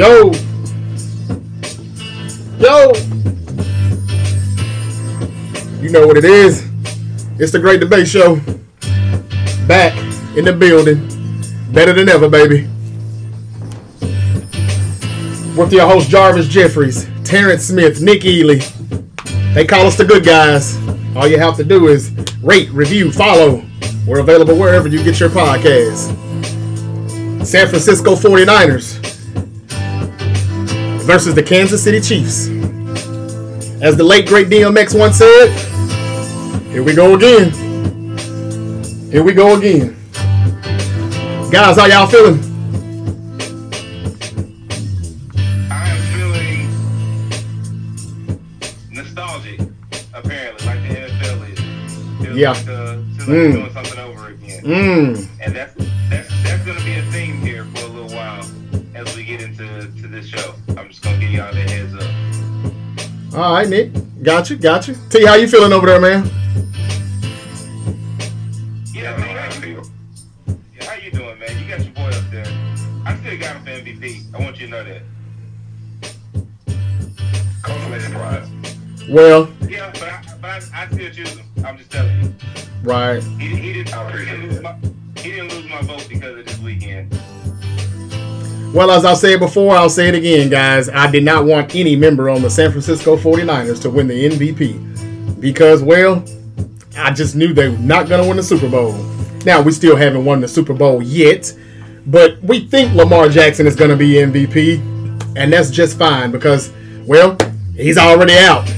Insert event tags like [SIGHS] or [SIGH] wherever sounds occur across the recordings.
Yo. Yo. You know what it is. It's the Great Debate Show. Back in the building. Better than ever, baby. With your host Jarvis Jeffries, Terrence Smith, Nick Ely. They call us the good guys. All you have to do is rate, review, follow. We're available wherever you get your podcasts. San Francisco 49ers versus the Kansas City Chiefs. As the late great DMX once said, here we go again. Here we go again. Guys, how y'all feeling? I am feeling nostalgic, apparently, like the NFL is. Feels Yeah. Like, uh, like Mm. doing something over again. Mmm. And that's All right, Nick. Got you, got you. T, how you feeling over there, man? Yeah, man, how you, yeah, how you doing, man? You got your boy up there. I still got him for MVP. I want you to know that. Consolation prize. Well, Yeah, but I, but I, I still choose him. I'm just telling you. right. He, he didn't. He didn't, lose my, he didn't lose my vote because of this weekend. Well, as I said before, I'll say it again, guys. I did not want any member on the San Francisco 49ers to win the MVP because, well, I just knew they were not going to win the Super Bowl. Now, we still haven't won the Super Bowl yet, but we think Lamar Jackson is going to be MVP, and that's just fine because, well, he's already out.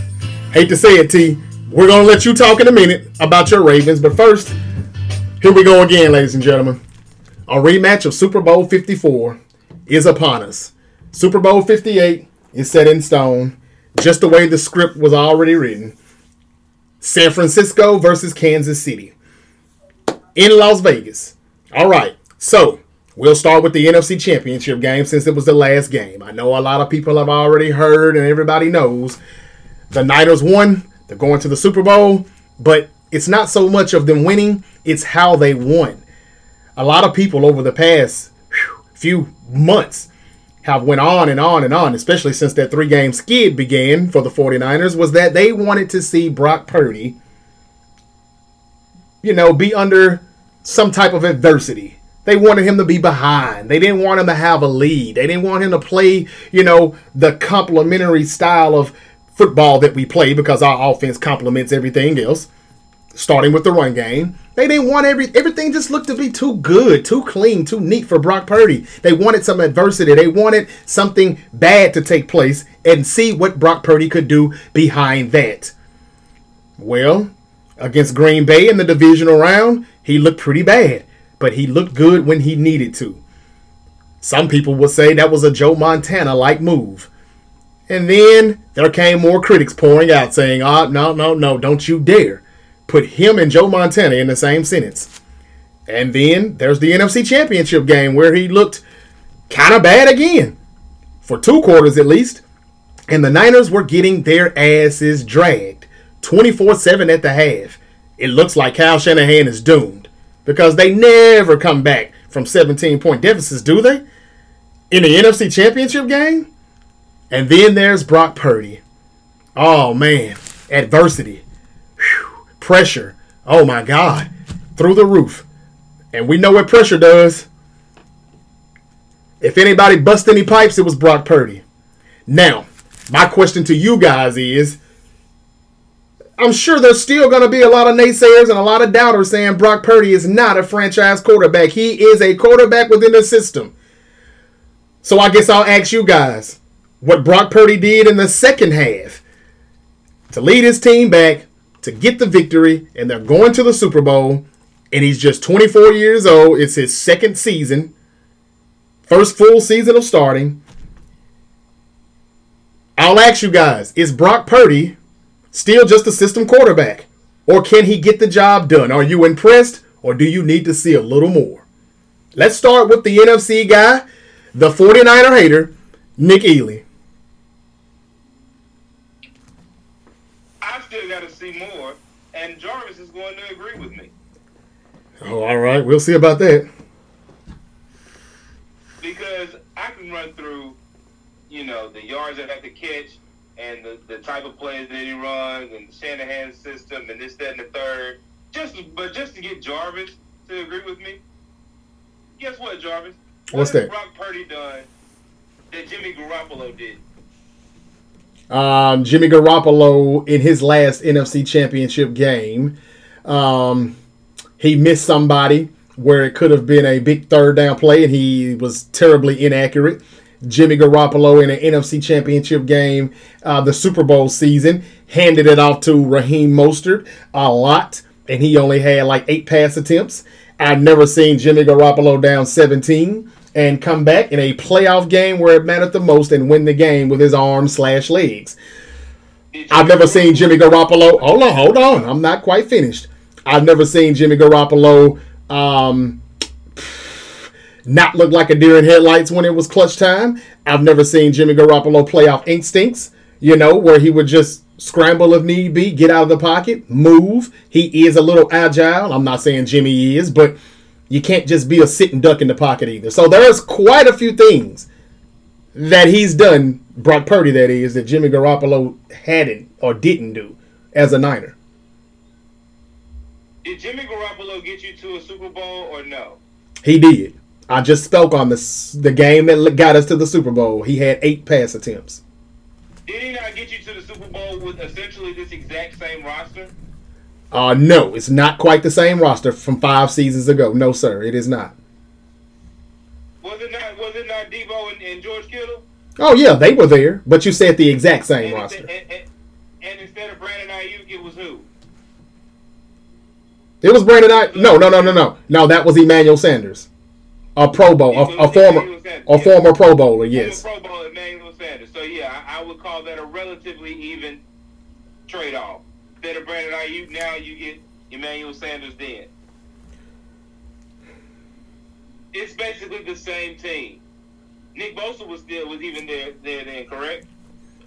Hate to say it, T. We're going to let you talk in a minute about your Ravens, but first, here we go again, ladies and gentlemen. A rematch of Super Bowl 54 is upon us. Super Bowl 58 is set in stone, just the way the script was already written. San Francisco versus Kansas City in Las Vegas. All right, so we'll start with the NFC Championship game since it was the last game. I know a lot of people have already heard and everybody knows the Niners won. They're going to the Super Bowl, but it's not so much of them winning, it's how they won. A lot of people over the past few months have went on and on and on, especially since that three-game skid began for the 49ers, was that they wanted to see Brock Purdy, you know, be under some type of adversity. They wanted him to be behind. They didn't want him to have a lead. They didn't want him to play, you know, the complementary style of football that we play because our offense complements everything else, starting with the run game. They didn't want every everything just looked to be too good, too clean, too neat for Brock Purdy. They wanted some adversity. They wanted something bad to take place and see what Brock Purdy could do behind that. Well, against Green Bay in the divisional round, he looked pretty bad, but he looked good when he needed to. Some people would say that was a Joe Montana like move. And then there came more critics pouring out saying, oh, no, no, no, don't you dare put him and Joe Montana in the same sentence. And then there's the NFC Championship game where he looked kind of bad again, for two quarters at least. And the Niners were getting their asses dragged 24 7 at the half. It looks like Kyle Shanahan is doomed because they never come back from 17 point deficits, do they? In the NFC Championship game? And then there's Brock Purdy. Oh man, adversity. Pressure. Oh my God, through the roof. And we know what pressure does. If anybody bust any pipes, it was Brock Purdy. Now, my question to you guys is I'm sure there's still going to be a lot of naysayers and a lot of doubters saying Brock Purdy is not a franchise quarterback. He is a quarterback within the system. So I guess I'll ask you guys what Brock Purdy did in the second half to lead his team back to get the victory, and they're going to the Super Bowl, and he's just 24 years old. It's his second season, first full season of starting. I'll ask you guys is Brock Purdy still just a system quarterback? Or can he get the job done? Are you impressed, or do you need to see a little more? Let's start with the NFC guy, the 49er hater, Nick Ely. I still got to see more, and Jarvis is going to agree with me Oh, all right. We'll see about that. because I can run through you know the yards that have to catch and the, the type of plays that he runs and the Shanahan system and this, that, and the third. Just but just to get Jarvis to agree with me. Guess what, Jarvis? What's what that? Brock Purdy done that Jimmy Garoppolo did? Um, Jimmy Garoppolo in his last NFC Championship game, um, he missed somebody where it could have been a big third down play, and he was terribly inaccurate. Jimmy Garoppolo in an NFC Championship game, uh, the Super Bowl season, handed it off to Raheem Mostert a lot, and he only had like eight pass attempts. I've never seen Jimmy Garoppolo down 17 and come back in a playoff game where it mattered the most and win the game with his arms slash legs. I've never seen Jimmy Garoppolo. Hold on, hold on. I'm not quite finished. I've never seen Jimmy Garoppolo um, not look like a deer in headlights when it was clutch time. I've never seen Jimmy Garoppolo play off instincts, you know, where he would just scramble if need be, get out of the pocket, move. He is a little agile. I'm not saying Jimmy is, but you can't just be a sitting duck in the pocket either. So there's quite a few things that he's done, Brock Purdy that is, that Jimmy Garoppolo hadn't or didn't do as a Niner. Did Jimmy Garoppolo get you to a Super Bowl or no? He did. I just spoke on this the game that got us to the Super Bowl. He had eight pass attempts. Did he not get you to the Super Bowl with essentially this exact same roster? Uh, no, it's not quite the same roster from five seasons ago. No, sir, it is not. Was it not? Was it not Deebo and, and George Kittle? Oh yeah, they were there, but you said the exact same And, roster. instead- and, and, instead of Brandon Aiyuk, it was who? It was Brandon. I no, no, no, no, no, no. That was Emmanuel Sanders, a Pro Bowl, a, a former, a former Pro Bowler. Yes. Pro Bowl Emmanuel Sanders. So yeah, I, I would call that a relatively even trade-off. Instead of Brandon Aiyuk, now you get Emmanuel Sanders. Then it's basically the same team. Nick Bosa was still was even there there then, correct?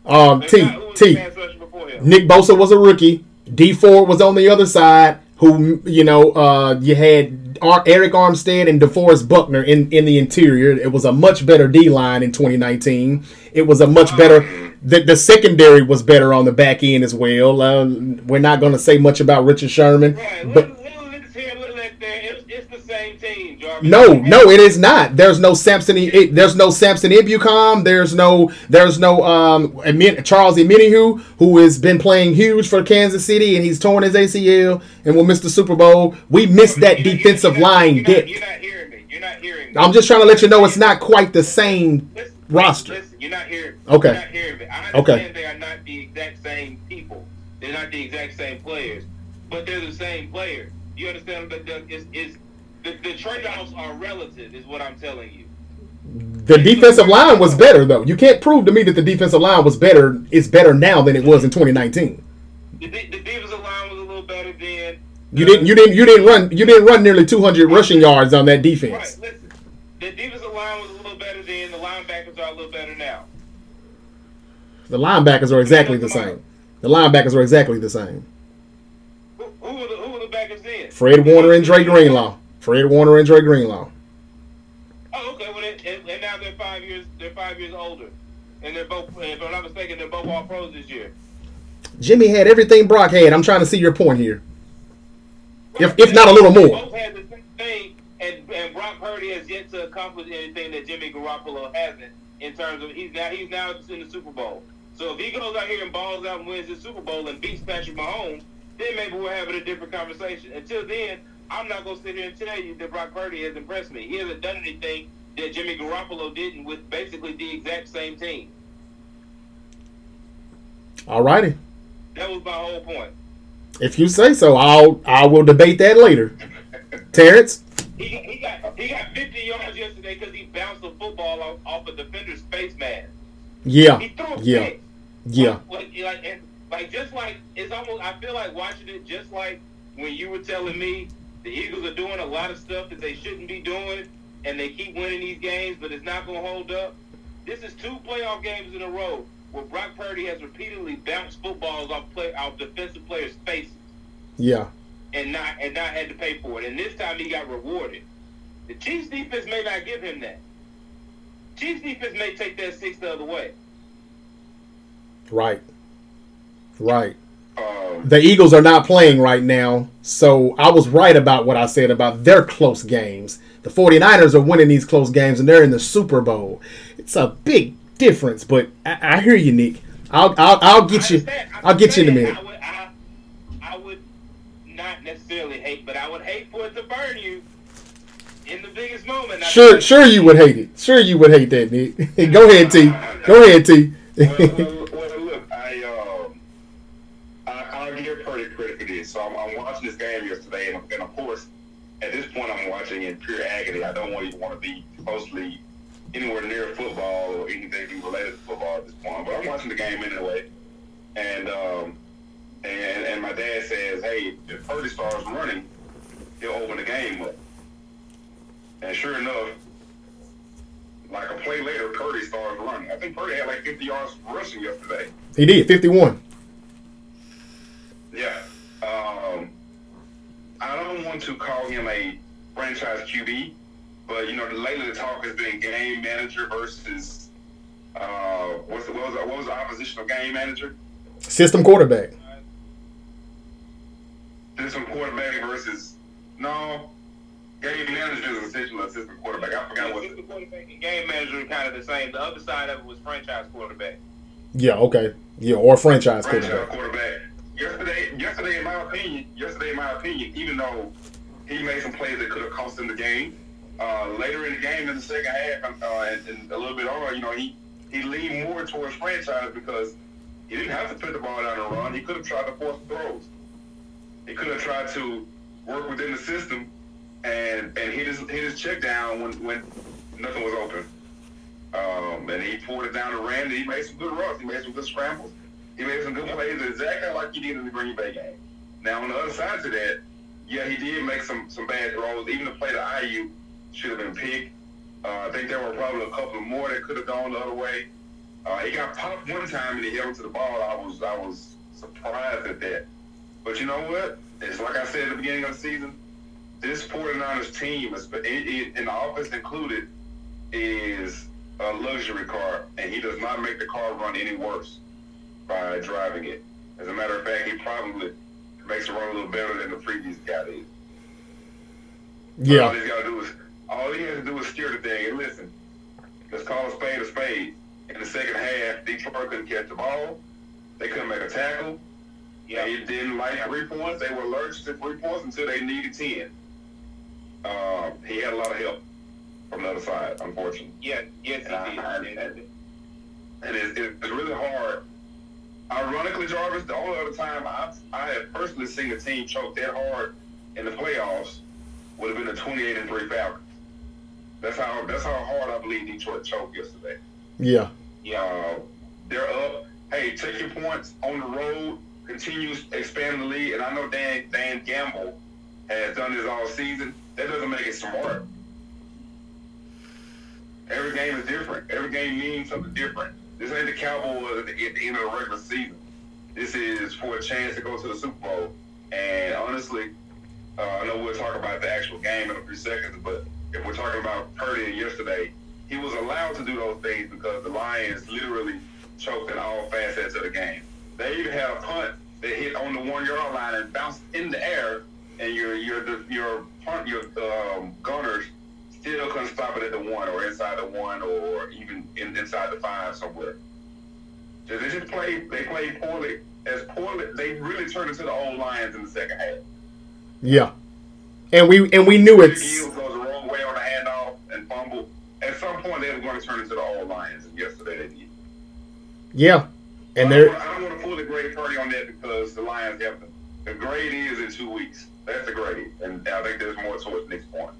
Um, T now, who was the T. pass rusher before him? Nick Bosa was a rookie. Dee Ford was on the other side. Who you know? Uh, you had Ar- Arik Armstead and DeForest Buckner in in the interior. It was a much better D line in 2019. It was a much better. The, the secondary was better on the back end as well. Uh, we're not going to say much about Richard Sherman, Right, but little, little this here, little that there. It's, it's the same team, Jarvis. No, no, it is not. There's no Samson. It, there's no Samson Ebukam. There's no. There's no um Charles Omenihu, who has been playing huge for Kansas City, and he's torn his ACL and will miss the Super Bowl. We missed that You're- defensive not- line You're not, you're not hearing me. You're not hearing me. I'm just trying to let you know it's not quite the same Listen, roster. Listen, you're not hearing. Okay. You're not. I Okay. they are not the exact same people. They're not the exact same players, but they're the same player. You understand But that It's, it's, the, the trade-offs are relative, is what I'm telling you. The defensive line was better though. You can't prove to me that the defensive line was better. Is better now than it was in 2019. The, the defensive line was a little better then. You didn't. You didn't. You didn't run. You didn't run nearly 200 rushing yards on that Right. defense. Listen, The linebackers are exactly the same. The linebackers are exactly the same. Who, who were the who were the backers then? Fred Warner and Dre Greenlaw. Fred Warner and Dre Greenlaw. Oh, okay. Well, they, and, and now they're five years. They're five years older, and they're both. If I'm not mistaken, they're both all pros this year. Jimmy had everything Brock had. I'm trying to see your point here. If- if not a little more. Both had the same thing, and, and Brock Purdy has yet to accomplish anything that Jimmy Garoppolo hasn't. In terms of he's now he's now in the Super Bowl. So if he goes out here and balls out and wins the Super Bowl and beats Patrick Mahomes, then maybe we're having a different conversation. Until then, I'm not gonna sit here and tell you that Brock Purdy has impressed me. He hasn't done anything that Jimmy Garoppolo didn't with basically the exact same team. All righty. That was my whole point. If you say so, I'll I will debate that later. [LAUGHS] Terrence, He, he got he got 50 yards yesterday because he bounced the football off, off a defender's face mask. yeah, He threw a yeah, pick. Yeah, Like, like, and, like just like it's almost. I feel like watching it just like when you were telling me the Eagles are doing a lot of stuff that they shouldn't be doing, and they keep winning these games, but it's not going to hold up. This is two playoff games in a row where Brock Purdy has repeatedly bounced footballs off play off defensive players' faces yeah. and not and not had to pay for it. And this time he got rewarded. The Chiefs defense may not give him that. Chiefs defense may take that six the other way. Right. Right. Um, The Eagles are not playing right now, so I was right about what I said about their close games. The 49ers are winning these close games and they're in the Super Bowl. It's a big difference, but I, I hear you, Nick. I'll I'll, I'll get you. I'll get you in a minute. I would, I, I would not necessarily hate, but I would hate for it to burn you in the biggest moment. Sure, sure you would hate it. Sure you would hate that, Nick. [LAUGHS] Go ahead, T. Go ahead, T. In pure agony. I don't even want to be closely anywhere near football or anything related to football at this point. But I'm watching the game anyway, and um, and and my dad says, "Hey, if Purdy starts running, he'll open the game up." And sure enough, like a play later, Purdy started running. I think Purdy had like 50 yards rushing yesterday. He did 51. Yeah. Um, I don't want to call him a franchise QB, but you know, the lately the talk has been game manager versus uh, what's the, what was the, what was the oppositional game manager? System quarterback. System quarterback versus no. Game manager is essentially a system quarterback. I forgot what. Assistant quarterback and game manager are kind of the same. The other side of it was franchise quarterback. Yeah, okay. Yeah, or franchise franchise quarterback. quarterback. Yesterday, yesterday, in my opinion, yesterday, in my opinion, even though he made some plays that could have cost him the game, uh, later in the game, in the second half, uh, and, and a little bit on, you know, he he leaned more towards franchise because he didn't have to put the ball down and run. He could have tried to force throws. He could have tried to work within the system and and hit his hit his check down when when nothing was open. Um, and he poured it down to Randy. He made some good runs. He made some good scrambles. He made some good plays, exactly like he did in the Green Bay game. Now, on the other side to that, yeah, he did make some some bad throws. Even the play to IU should have been picked. Uh, I think there were probably a couple more that could have gone the other way. Uh, he got popped one time and he held to the ball. I was I was surprised at that. But you know what? It's like I said at the beginning of the season. This 49ers team, is, and the office included, is a luxury car, and he does not make the car run any worse by driving it. As a matter of fact, he probably makes it run a little better than the previous guy did. Yeah. All Yeah. he's got to do is all he has to do is steer the thing. And listen, let's call a spade a spade. In the second half, Detroit couldn't catch the ball. They couldn't make a tackle. Yeah. They didn't like three points. They were allergic to three points until they needed ten. Um, he had a lot of help from the other side, unfortunately. Yeah. Yes, he And, I, did. and, and it's, it's really hard. Ironically, Jarvis, the only other time I've, I have personally seen a team choke that hard in the playoffs would have been the 28 and 3 Falcons. That's how that's how hard I believe Detroit choked yesterday. Yeah. Yeah. Uh, they're up. Hey, take your points on the road. Continue expanding the lead. And I know Dan Dan Campbell has done this all season. That doesn't make it smart. Every game is different. Every game means something different. This ain't the Cowboys at the, end of the regular season. This is for a chance to go to the Super Bowl. And honestly, uh, I know we'll talk about the actual game in a few seconds, but if we're talking about Purdy yesterday, he was allowed to do those things because the Lions literally choked in all facets of the game. They even had a punt that hit on the one yard line and bounced in the air, and your your your punt your um, gunners still couldn't stop it at the one or inside the one or even in, inside the five somewhere. So they just played. They played poorly. As poorly, they really turned into the old Lions in the second half. Yeah. And we and we knew it. goes the wrong way on the handoff and fumble. At some point, they were going to turn into the old Lions, and yesterday they did. yeah. And don't, I don't want to pull the grade party on that because the Lions have the, the grade is in two weeks. That's the grade, and I think there's more towards next point.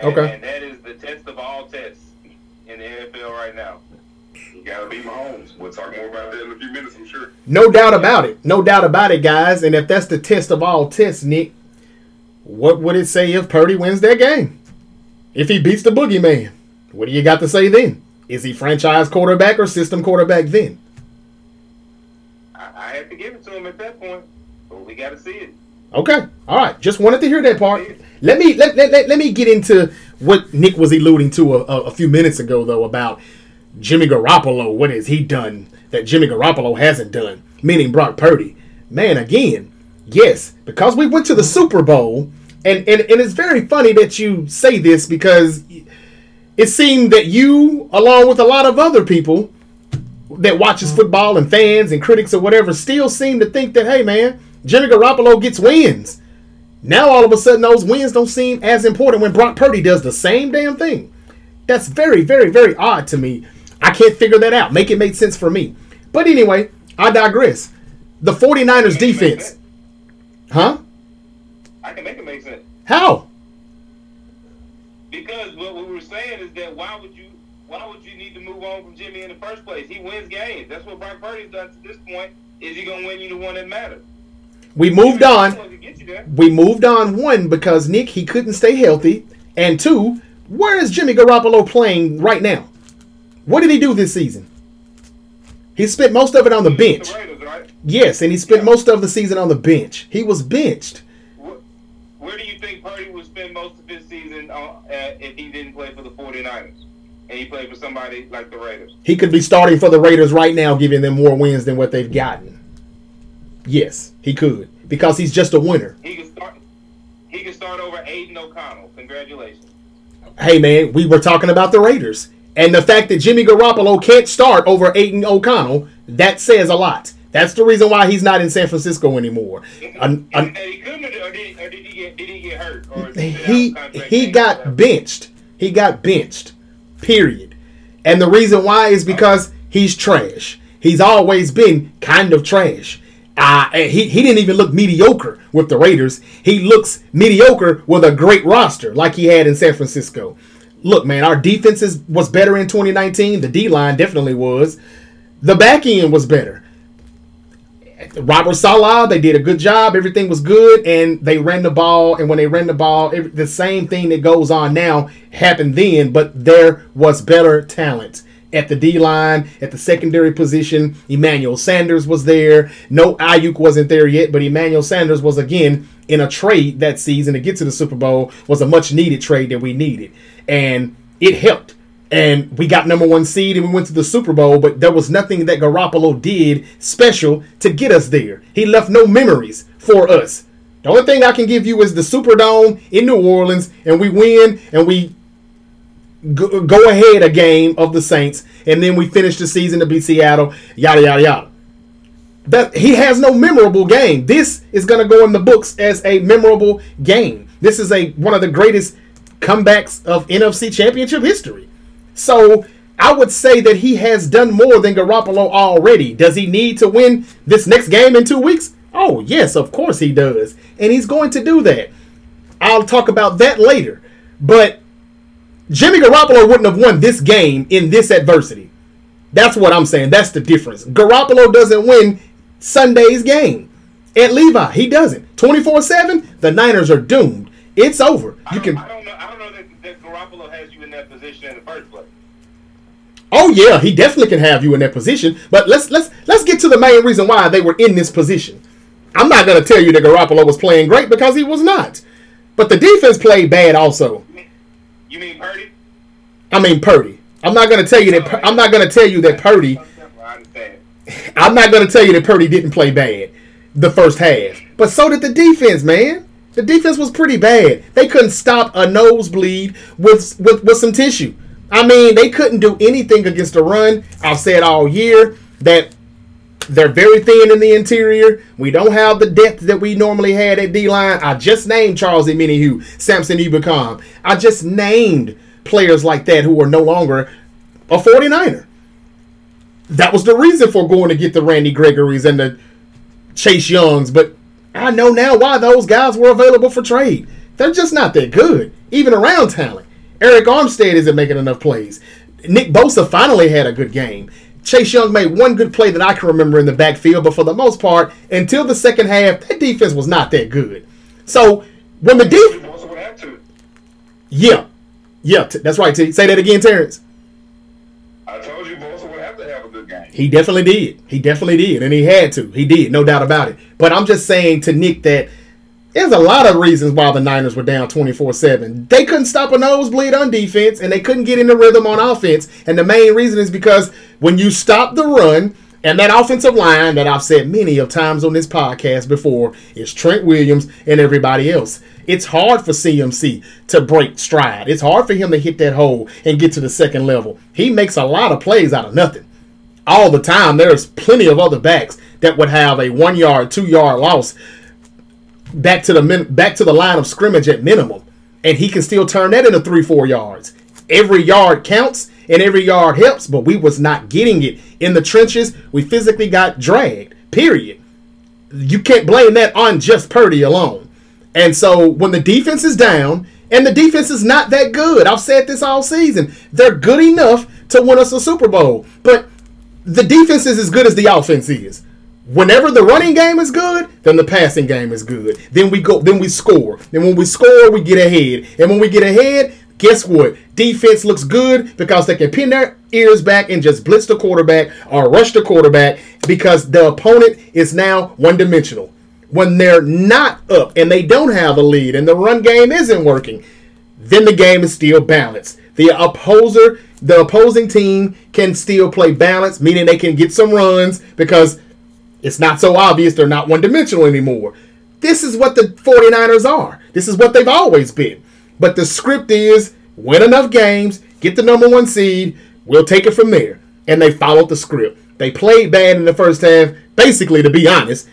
And, Okay. And that is the test of all tests in the NFL right now. You got to beat Mahomes. We'll talk more about that in a few minutes, I'm sure. no doubt about it. No doubt about it, guys. And if that's the test of all tests, Nick, what would it say if Purdy wins that game? If he beats the boogeyman, what do you got to say then? Is he franchise quarterback or system quarterback then? I, I have to give it to him at that point, but we got to see it. Okay. All right. Just wanted to hear that part. Let me let, let, let, let me get into what Nick was alluding to a, a, a few minutes ago, though, about Jimmy Garoppolo. What has he done that Jimmy Garoppolo hasn't done? Meaning Brock Purdy. Man, again, yes, because we went to the Super Bowl, and, and, and it's very funny that you say this because it seemed that you, along with a lot of other people that watches football and fans and critics or whatever, still seem to think that, hey, man, Jimmy Garoppolo gets wins. Now all of a sudden those wins don't seem as important when Brock Purdy does the same damn thing. That's very, very, very odd to me. I can't figure that out. Make it make sense for me. But anyway, I digress. The 49ers defense. Huh? I can make it make sense. How? Because what we were saying is that why would you why would you need to move on from Jimmy in the first place? He wins games. That's what Brock Purdy's done to this point. Is he gonna win you the one that matters? We moved on. We moved on one because Nick he couldn't stay healthy, and two, where is Jimmy Garoppolo playing right now? What did he do this season? He spent most of it on the bench. Yes, and he spent most of the season on the bench. He was benched. Where do you think Purdy would spend most of his season uh, if he didn't play for the 49ers? And he played for somebody like the Raiders. He could be starting for the Raiders right now, giving them more wins than what they've gotten. Yes, he could because he's just a winner. He can start. He could start over Aidan O'Connell. Congratulations. Hey man, we were talking about the Raiders, and the fact that Jimmy Garoppolo can't start over Aidan O'Connell that says a lot. That's the reason why he's not in San Francisco anymore. An, an, he couldn't, or did, or did, he get, did he get hurt? he he got benched. He got benched. Period. And the reason why is because he's trash. He's always been kind of trash. Uh, he, he didn't even look mediocre with the Raiders. He looks mediocre with a great roster like he had in San Francisco. Look, man, our defense is, was better in 2019. The D line definitely was. The back end was better. Robert Saleh, they did a good job. Everything was good, and they ran the ball. And when they ran the ball, the same thing that goes on now happened then, but there was better talent at the D line, at the secondary position. Emmanuel Sanders was there. No Aiyuk wasn't there yet, but Emmanuel Sanders was again in a trade that season to get to the Super Bowl. Was a much needed trade that we needed, and it helped. And we got number one seed and we went to the Super Bowl, but there was nothing that Garoppolo did special to get us there. He left no memories for us. The only thing I can give you is the Superdome in New Orleans, and we win, and we go, ahead a game of the Saints, and then we finish the season to beat Seattle, yada yada yada. That he has no memorable game. This is going to go in the books as a memorable game. This is a one of the greatest comebacks of NFC Championship history. So I would say that he has done more than Garoppolo already. Does he need to win this next game in two weeks? Oh yes, of course he does, and he's going to do that. I'll talk about that later. But Jimmy Garoppolo wouldn't have won this game in this adversity. That's what I'm saying. That's the difference. Garoppolo doesn't win Sunday's game. At Levi, he doesn't. 24 7, the Niners are doomed. It's over. You can. I don't know, I don't know that, that Garoppolo has you in that position in the first place. Oh yeah, he definitely can have you in that position. But let's let's let's get to the main reason why they were in this position. I'm not gonna tell you that Garoppolo was playing great because he was not. But the defense played bad also. You mean Purdy? I mean Purdy. I'm not gonna tell you that. I'm not gonna tell you that Purdy. [LAUGHS] I'm not gonna tell you that Purdy didn't play bad the first half, but so did the defense, man. The defense was pretty bad. They couldn't stop a nosebleed with with with some tissue. I mean, they couldn't do anything against the run. I've said all year that they're very thin in the interior. We don't have the depth that we normally had at D line. I just named Charles Omenihu, Samson Ebukam. I just named players like that who are no longer a 49er. That was the reason for going to get the Randy Gregories and the Chase Youngs, but I know now why those guys were available for trade. They're just not that good, even around talent. Arik Armstead isn't making enough plays. Nick Bosa finally had a good game. Chase Young made one good play that I can remember in the backfield, but for the most part, until the second half, that defense was not that good. So when the defense, yeah, yeah, t- that's right. T. Say that again, Terrence. I told you Bosa would have to have a good game. He definitely did. He definitely did, and he had to. He did, no doubt about it. But I'm just saying to Nick that There's a lot of reasons why the Niners were down 24 7. They couldn't stop a nosebleed on defense, and they couldn't get in the rhythm on offense. And the main reason is because when you stop the run, and that offensive line that I've said many of times on this podcast before is Trent Williams and everybody else. It's hard for CMC to break stride. It's hard for him to hit that hole and get to the second level. He makes a lot of plays out of nothing. All the time, there's plenty of other backs that would have a one yard, two yard loss back to the min- back to the line of scrimmage at minimum, and he can still turn that into three, four yards. Every yard counts and every yard helps, but we was not getting it in the trenches. We physically got dragged. Period. You can't blame that on just Purdy alone. And so when the defense is down, and the defense is not that good, I've said this all season. They're good enough to win us a Super Bowl, but the defense is as good as the offense is. Whenever the running game is good, then the passing game is good. Then we go, then we score. Then when we score, we get ahead. And when we get ahead, guess what? Defense looks good because they can pin their ears back and just blitz the quarterback or rush the quarterback because the opponent is now one dimensional. When they're not up and they don't have a lead and the run game isn't working, then the game is still balanced. The opposer, the opposing team can still play balance, meaning they can get some runs because it's not so obvious they're not one dimensional anymore. This is what the 49ers are. This is what they've always been. But the script is win enough games, get the number one seed, we'll take it from there. And they followed the script. They played bad in the first half, basically, to be honest.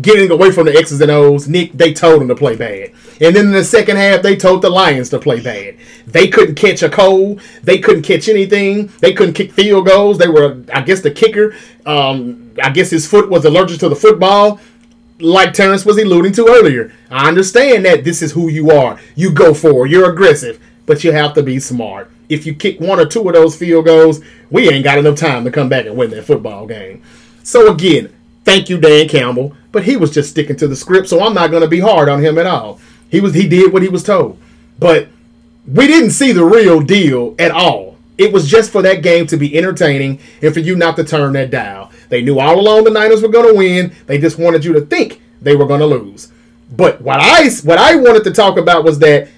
Getting away from the X's and O's, Nick, they told them to play bad. And then in the second half, they told the Lions to play bad. They couldn't catch a cold. They couldn't catch anything. They couldn't kick field goals. They were, I guess, the kicker. Um, I guess his foot was allergic to the football like Terrence was alluding to earlier. I understand that this is who you are. You go for. You're aggressive, but you have to be smart. If you kick one or two of those field goals, we ain't got enough time to come back and win that football game. So again, thank you, Dan Campbell, but he was just sticking to the script, so I'm not going to be hard on him at all. He was he did what he was told, but we didn't see the real deal at all. It was just for that game to be entertaining and for you not to turn that dial. They knew all along the Niners were going to win. They just wanted you to think they were going to lose. But what I what I wanted to talk about was that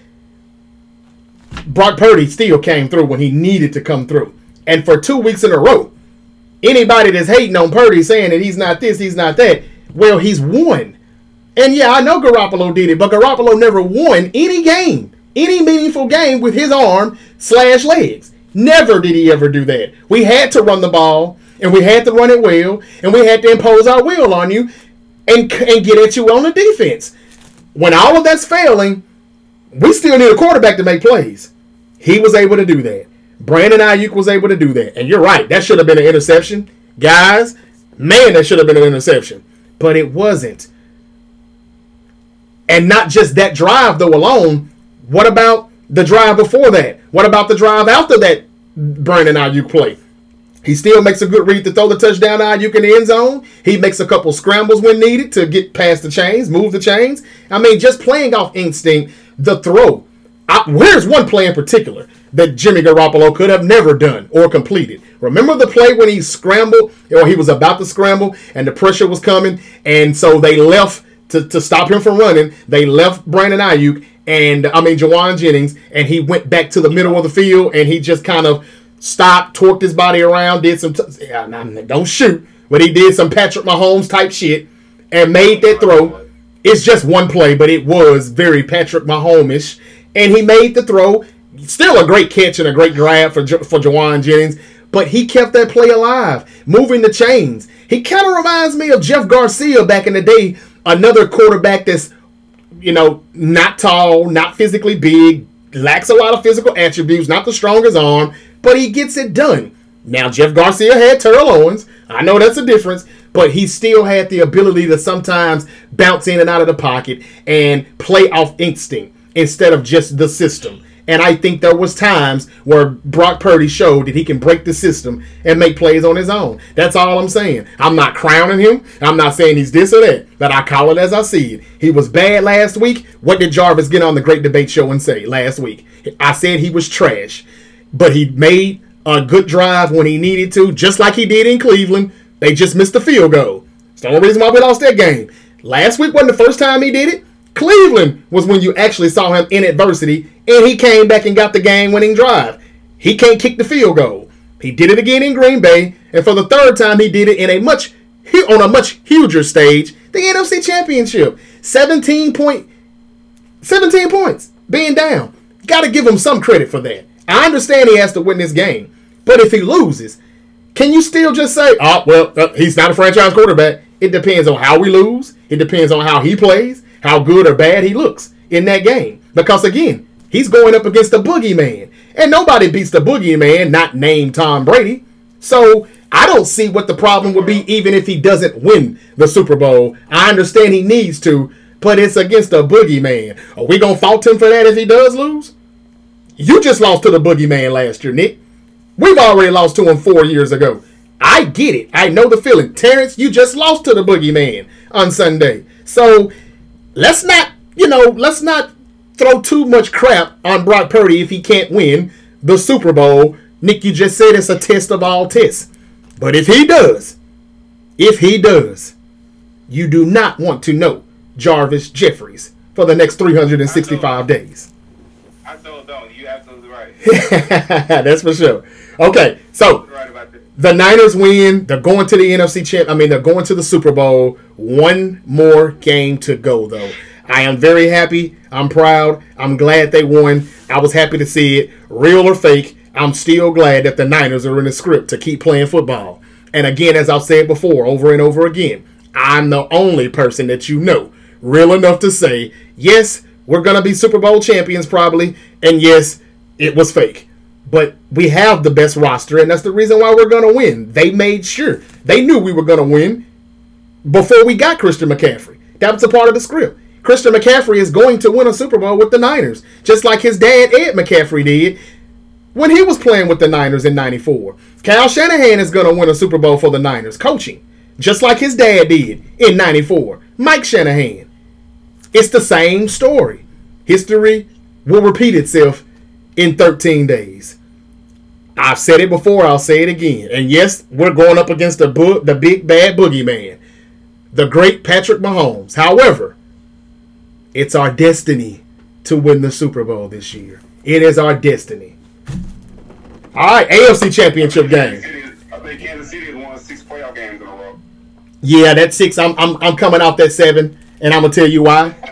Brock Purdy still came through when he needed to come through. And for two weeks in a row, anybody that's hating on Purdy saying that he's not this, he's not that, well, he's won. And yeah, I know Garoppolo did it, but Garoppolo never won any game, any meaningful game with his arm slash legs. Never did he ever do that. We had to run the ball and we had to run it well, and we had to impose our will on you and, and get at you on the defense. When all of that's failing, we still need a quarterback to make plays. He was able to do that. Brandon Aiyuk was able to do that. And you're right, that should have been an interception. Guys, man, that should have been an interception. But it wasn't. And not just that drive, though, alone. What about the drive before that? What about the drive after that Brandon Aiyuk play? He still makes a good read to throw the touchdown to Aiyuk in the end zone. He makes a couple scrambles when needed to get past the chains, move the chains. I mean, just playing off instinct, the throw. I, where's one play in particular that Jimmy Garoppolo could have never done or completed? Remember the play when he scrambled, or he was about to scramble, and the pressure was coming, and so they left to, to stop him from running. They left Brandon Aiyuk and I mean Jauan Jennings, and he went back to the middle of the field, and he just kind of stopped, torqued his body around, did some, t- don't shoot, but he did some Patrick Mahomes type shit and made that throw. It's just one play, but it was very Patrick Mahomes and he made the throw. Still a great catch and a great grab for for Jauan Jennings, but he kept that play alive, moving the chains. He kind of reminds me of Jeff Garcia back in the day, another quarterback that's you know not tall, not physically big, lacks a lot of physical attributes, not the strongest arm, but he gets it done. Now, Jeff Garcia had Terrell Owens. I know that's a difference, but he still had the ability to sometimes bounce in and out of the pocket and play off instinct instead of just the system. And I think there was times where Brock Purdy showed that he can break the system and make plays on his own. That's all I'm saying. I'm not crowning him. I'm not saying he's this or that, but I call it as I see it. He was bad last week. What did Jarvis get on the Great Debate Show and say last week? I said he was trash but he made a good drive when he needed to, just like he did in Cleveland. They just missed the field goal. It's the only reason why we lost that game. Last week wasn't the first time he did it. Cleveland was when you actually saw him in adversity, and he came back and got the game-winning drive. He can't kick the field goal. He did it again in Green Bay, and for the third time, he did it in a much on a much huger stage, the NFC Championship. 17 point, 17 points being down. Got to give him some credit for that. I understand he has to win this game, but if he loses, can you still just say, "Oh, well, uh, he's not a franchise quarterback"? It depends on how we lose. It depends on how he plays, how good or bad he looks in that game. Because again, he's going up against the boogeyman, and nobody beats the boogeyman not named Tom Brady. So I don't see what the problem would be even if he doesn't win the Super Bowl. I understand he needs to, but it's against a boogeyman. Are we gonna fault him for that if he does lose? You just lost to the boogeyman last year, Nick. We've already lost to him four years ago. I get it. I know the feeling. Terrence, you just lost to the boogeyman on Sunday. So let's not, you know, let's not throw too much crap on Brock Purdy if he can't win the Super Bowl. Nick, you just said it's a test of all tests. But if he does, if he does, you do not want to know Jarvis Jeffries for the next 365 days. I told don't. You absolutely right. [LAUGHS] That's for sure. Okay, so Right about that. The Niners win. They're going to the NFC champ. I mean, they're going to the Super Bowl. One more game to go, though. I am very happy. I'm proud. I'm glad they won. I was happy to see it, real or fake. I'm still glad that the Niners are in the script to keep playing football. And again, as I've said before, over and over again, I'm the only person that you know real enough to say, yes, we're going to be Super Bowl champions probably, and yes, it was fake. But we have the best roster, and that's the reason why we're going to win. They made sure. They knew we were going to win before we got Christian McCaffrey. That was a part of the script. Christian McCaffrey is going to win a Super Bowl with the Niners, just like his dad, Ed McCaffrey, did when he was playing with the Niners in 94. Kyle Shanahan is going to win a Super Bowl for the Niners, coaching, just like his dad did in 94. Mike Shanahan. It's the same story. History will repeat itself in 13 days. I've said it before, I'll say it again. And yes, we're going up against the, bo- the big bad boogeyman, the great Patrick Mahomes. However, it's our destiny to win the Super Bowl this year. It is our destiny. All right, AFC Championship game. I think Kansas City has won six playoff games in a row. Yeah, that six. I'm, I'm I'm coming off that seven, and I'm gonna tell you why. [LAUGHS]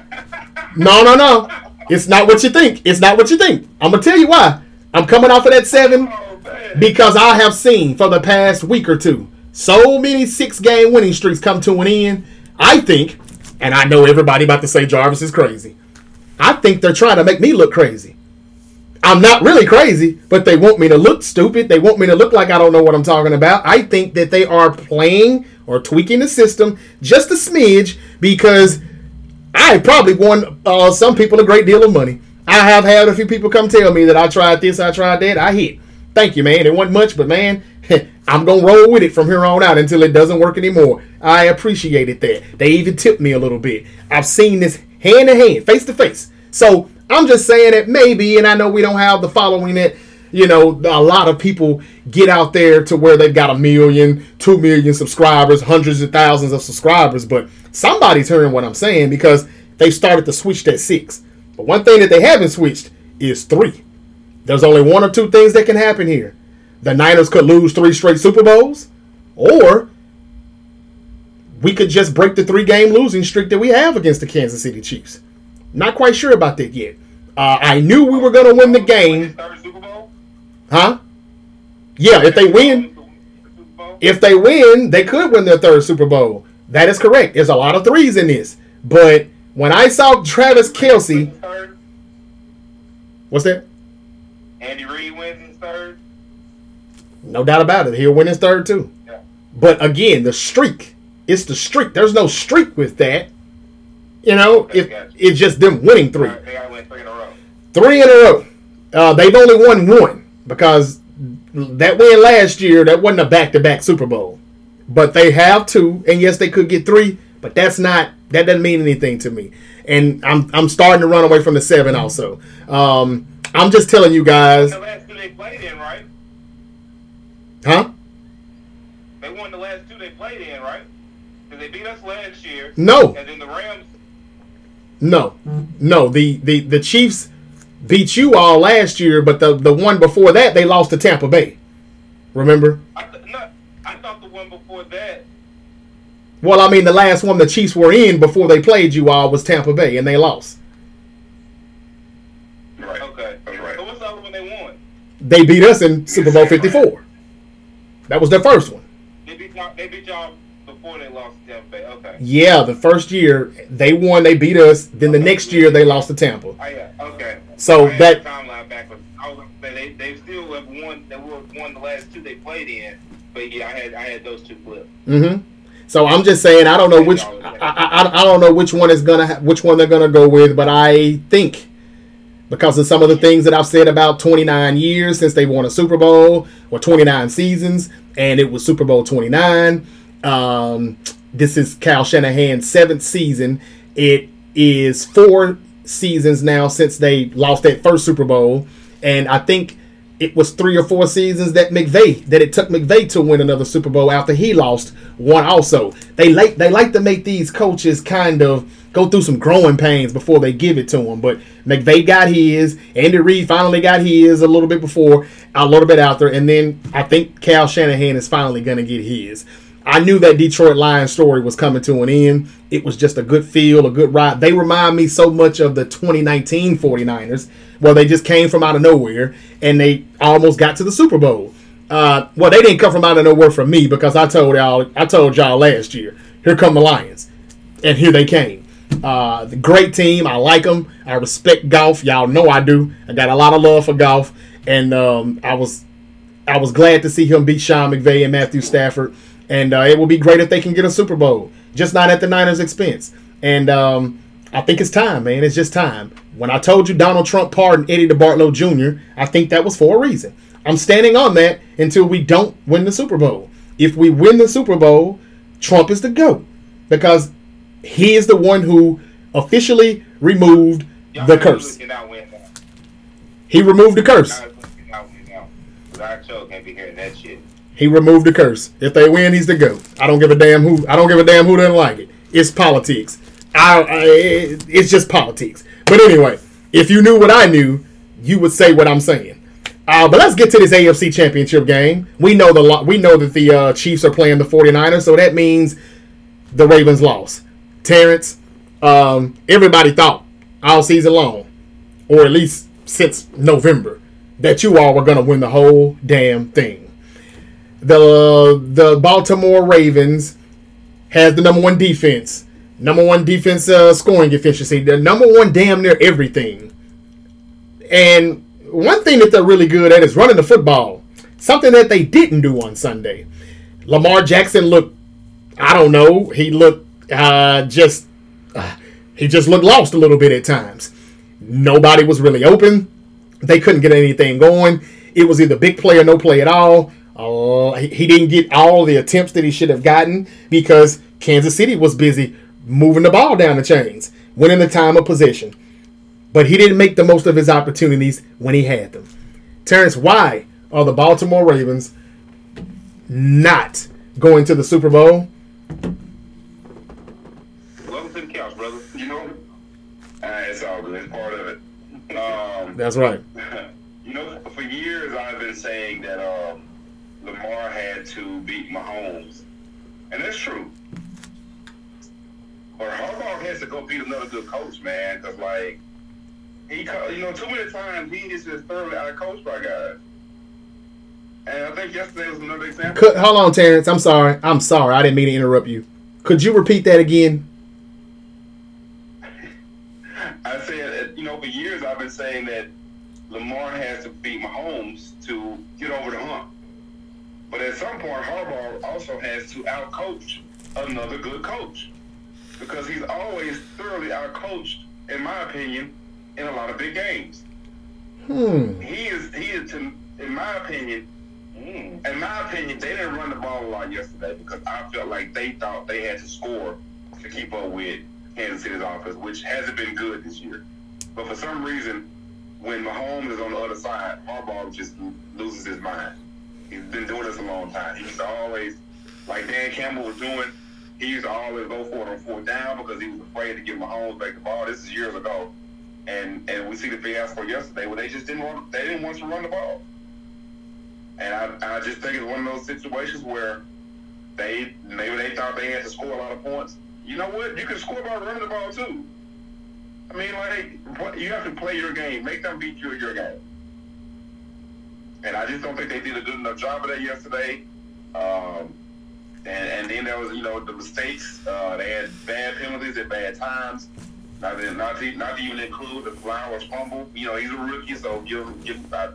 No, no, no. It's not what you think. It's not what you think. I'm gonna tell you why. I'm coming off of that seven. Because I have seen for the past week or two so many six game winning streaks come to an end. I think, and I know everybody about to say Jarvis is crazy. I think they're trying to make me look crazy. I'm not really crazy, but they want me to look stupid. They want me to look like I don't know what I'm talking about. I think that they are playing or tweaking the system just a smidge because I probably won uh, some people a great deal of money. I have had a few people come tell me that I tried this, I tried that. I hit. Thank you, man. It wasn't much, but man, [LAUGHS] I'm gonna roll with it from here on out until it doesn't work anymore. I appreciated that. They even tipped me a little bit. I've seen this hand to hand, face to face. So I'm just saying that maybe, and I know we don't have the following that you know a lot of people get out there to where they've got a million, two million subscribers, hundreds of thousands of subscribers, but somebody's hearing what I'm saying because they started to switch that six. But one thing that they haven't switched is three. There's only one or two things that can happen here. The Niners could lose three straight Super Bowls, or we could just break the three game losing streak that we have against the Kansas City Chiefs. Not quite sure about that yet. Uh, I knew we were going to win the game. Third Super Bowl. Huh? Yeah, if they win, if they win, they could win their third Super Bowl. That is correct. There's a lot of threes in this. But when I saw Travis Kelce, what's that? Andy Reid wins his third. No doubt about it. He'll win his third too. Yeah. But again, the streak. It's the streak. There's no streak with that. You know, if it's just them winning three. They gotta win three in a row. Three in a row. Uh, they've only won one because that win last year, that wasn't a back to back Super Bowl. But they have two, and yes, they could get three, but that's not that doesn't mean anything to me. And I'm I'm starting to run away from the seven also. Um, I'm just telling you guys, The last two they played in, right? huh? They won the last two they played in, right? Because they beat us last year. No, And then the Rams. No, no. The the the Chiefs beat you all last year, but the the one before that they lost to Tampa Bay. Remember? I, th- no, I thought the one before that. Well, I mean, the last one the Chiefs were in before they played you all was Tampa Bay, and they lost. Right. Okay. That's right. So what's the other one they won? They beat us in Super Bowl Fifty Four. That was their first one. They beat y'all. They beat y'all before they lost to Tampa Bay. Okay. Yeah, the first year they won, they beat us. Then the next year they lost to Tampa. Oh yeah. Okay. So I that- timeline backwards. I was gonna say they they still have won. They won the last two they played in. But yeah, I had I had those two flipped. hmm So I'm just saying I don't know which I, I, I- don't know which one is gonna which one they're gonna go with, but I think because of some of the things that I've said about 29 years since they won a Super Bowl or 29 seasons, and it was Super Bowl 29. Um, this is Kyle Shanahan's seventh season. It is four seasons now since they lost that first Super Bowl, and I think it was three or four seasons that McVay that it took McVay to win another Super Bowl after he lost one. Also, they like they like to make these coaches kind of go through some growing pains before they give it to them. But McVay got his, Andy Reid finally got his a little bit before, a little bit after, and then I think Kyle Shanahan is finally to get his. I knew that Detroit Lions story was coming to an end. It was just a good feel, a good ride. They remind me so much of the 2019 49ers, where they just came from out of nowhere and they almost got to the Super Bowl. Uh, well, they didn't come from out of nowhere for me because I told y'all, I told y'all last year, here come the Lions, and here they came. Uh, the great team. I like them. I respect Goff. Y'all know I do. I got a lot of love for Goff, and um, I was I was glad to see him beat Sean McVay and Matthew Stafford. And uh, it will be great if they can get a Super Bowl, just not at the Niners' expense. And um, I think it's time, man. It's just time. When I told you Donald Trump pardoned Eddie DeBartolo Jr., I think that was for a reason. I'm standing on that until we don't win the Super Bowl. If we win the Super Bowl, Trump is the GOAT because he is the one who officially removed Y'all the curse. Cannot win now. He removed the curse. Y'all absolutely cannot win now. 'Cause our show can't be hearing that shit. He removed the curse. If they win, he's the goat. I don't give a damn who. I don't give a damn who doesn't like it. It's politics. I, I it's just politics. But anyway, if you knew what I knew, you would say what I'm saying. Uh, but let's get to this AFC Championship game. We know the we know that the uh, Chiefs are playing the 49ers, so that means the Ravens lost. Terrence, um, everybody thought all season long, or at least since November, that you all were going to win the whole damn thing the the Baltimore Ravens has the number one defense, number one defense uh, scoring efficiency, the number one damn near everything. And one thing that they're really good at is running the football, something that they didn't do on Sunday. Lamar Jackson looked, I don't know, he looked uh, just uh, he just looked lost a little bit at times. Nobody was really open. They couldn't get anything going. It was either big play or no play at all. Uh, he, he didn't get all the attempts that he should have gotten because Kansas City was busy moving the ball down the chains, winning the time of possession. But he didn't make the most of his opportunities when he had them. Terrence, why are the Baltimore Ravens not going to the Super Bowl? Welcome to the couch, brother. You know, uh, it's all good. It's part of it. Um, That's right. [LAUGHS] you know, for years I've been saying that um, Lamar had to beat Mahomes, and that's true. But Harbaugh has to go beat another good coach, man, because like he, you know, too many times he is just thoroughly out coached by guys. And I think yesterday was another example. Could, hold on, Terrence. I'm sorry. I'm sorry. I didn't mean to interrupt you. Could you repeat that again? [LAUGHS] I said, uh, you know, for years I've been saying that Lamar has to beat Mahomes to get over the hump. But at some point, Harbaugh also has to outcoach another good coach because he's always thoroughly outcoached, in my opinion, in a lot of big games. Hmm. He is, he is, to, in my opinion, Mm. in my opinion, they didn't run the ball a lot yesterday because I felt like they thought they had to score to keep up with Kansas City's offense, which hasn't been good this year. But for some reason, when Mahomes is on the other side, Harbaugh just loses his mind. He's been doing this a long time. He's always, like Dan Campbell was doing, he used to always go for it on fourth down because he was afraid to give Mahomes back the ball. This is years ago, and and we see the fiasco yesterday where they just didn't want they didn't want to run the ball. And I, I just think it's one of those situations where they maybe they thought they had to score a lot of points. You know what? You can score by running the ball too. I mean, like you have to play your game. Make them beat you at your game. And I just don't think they did a good enough job of that yesterday. Um, and, and then there was, you know, the mistakes. Uh, they had bad penalties at bad times. Not to, not to, not to even include the Flowers fumble. You know, he's a rookie, so give, give, I,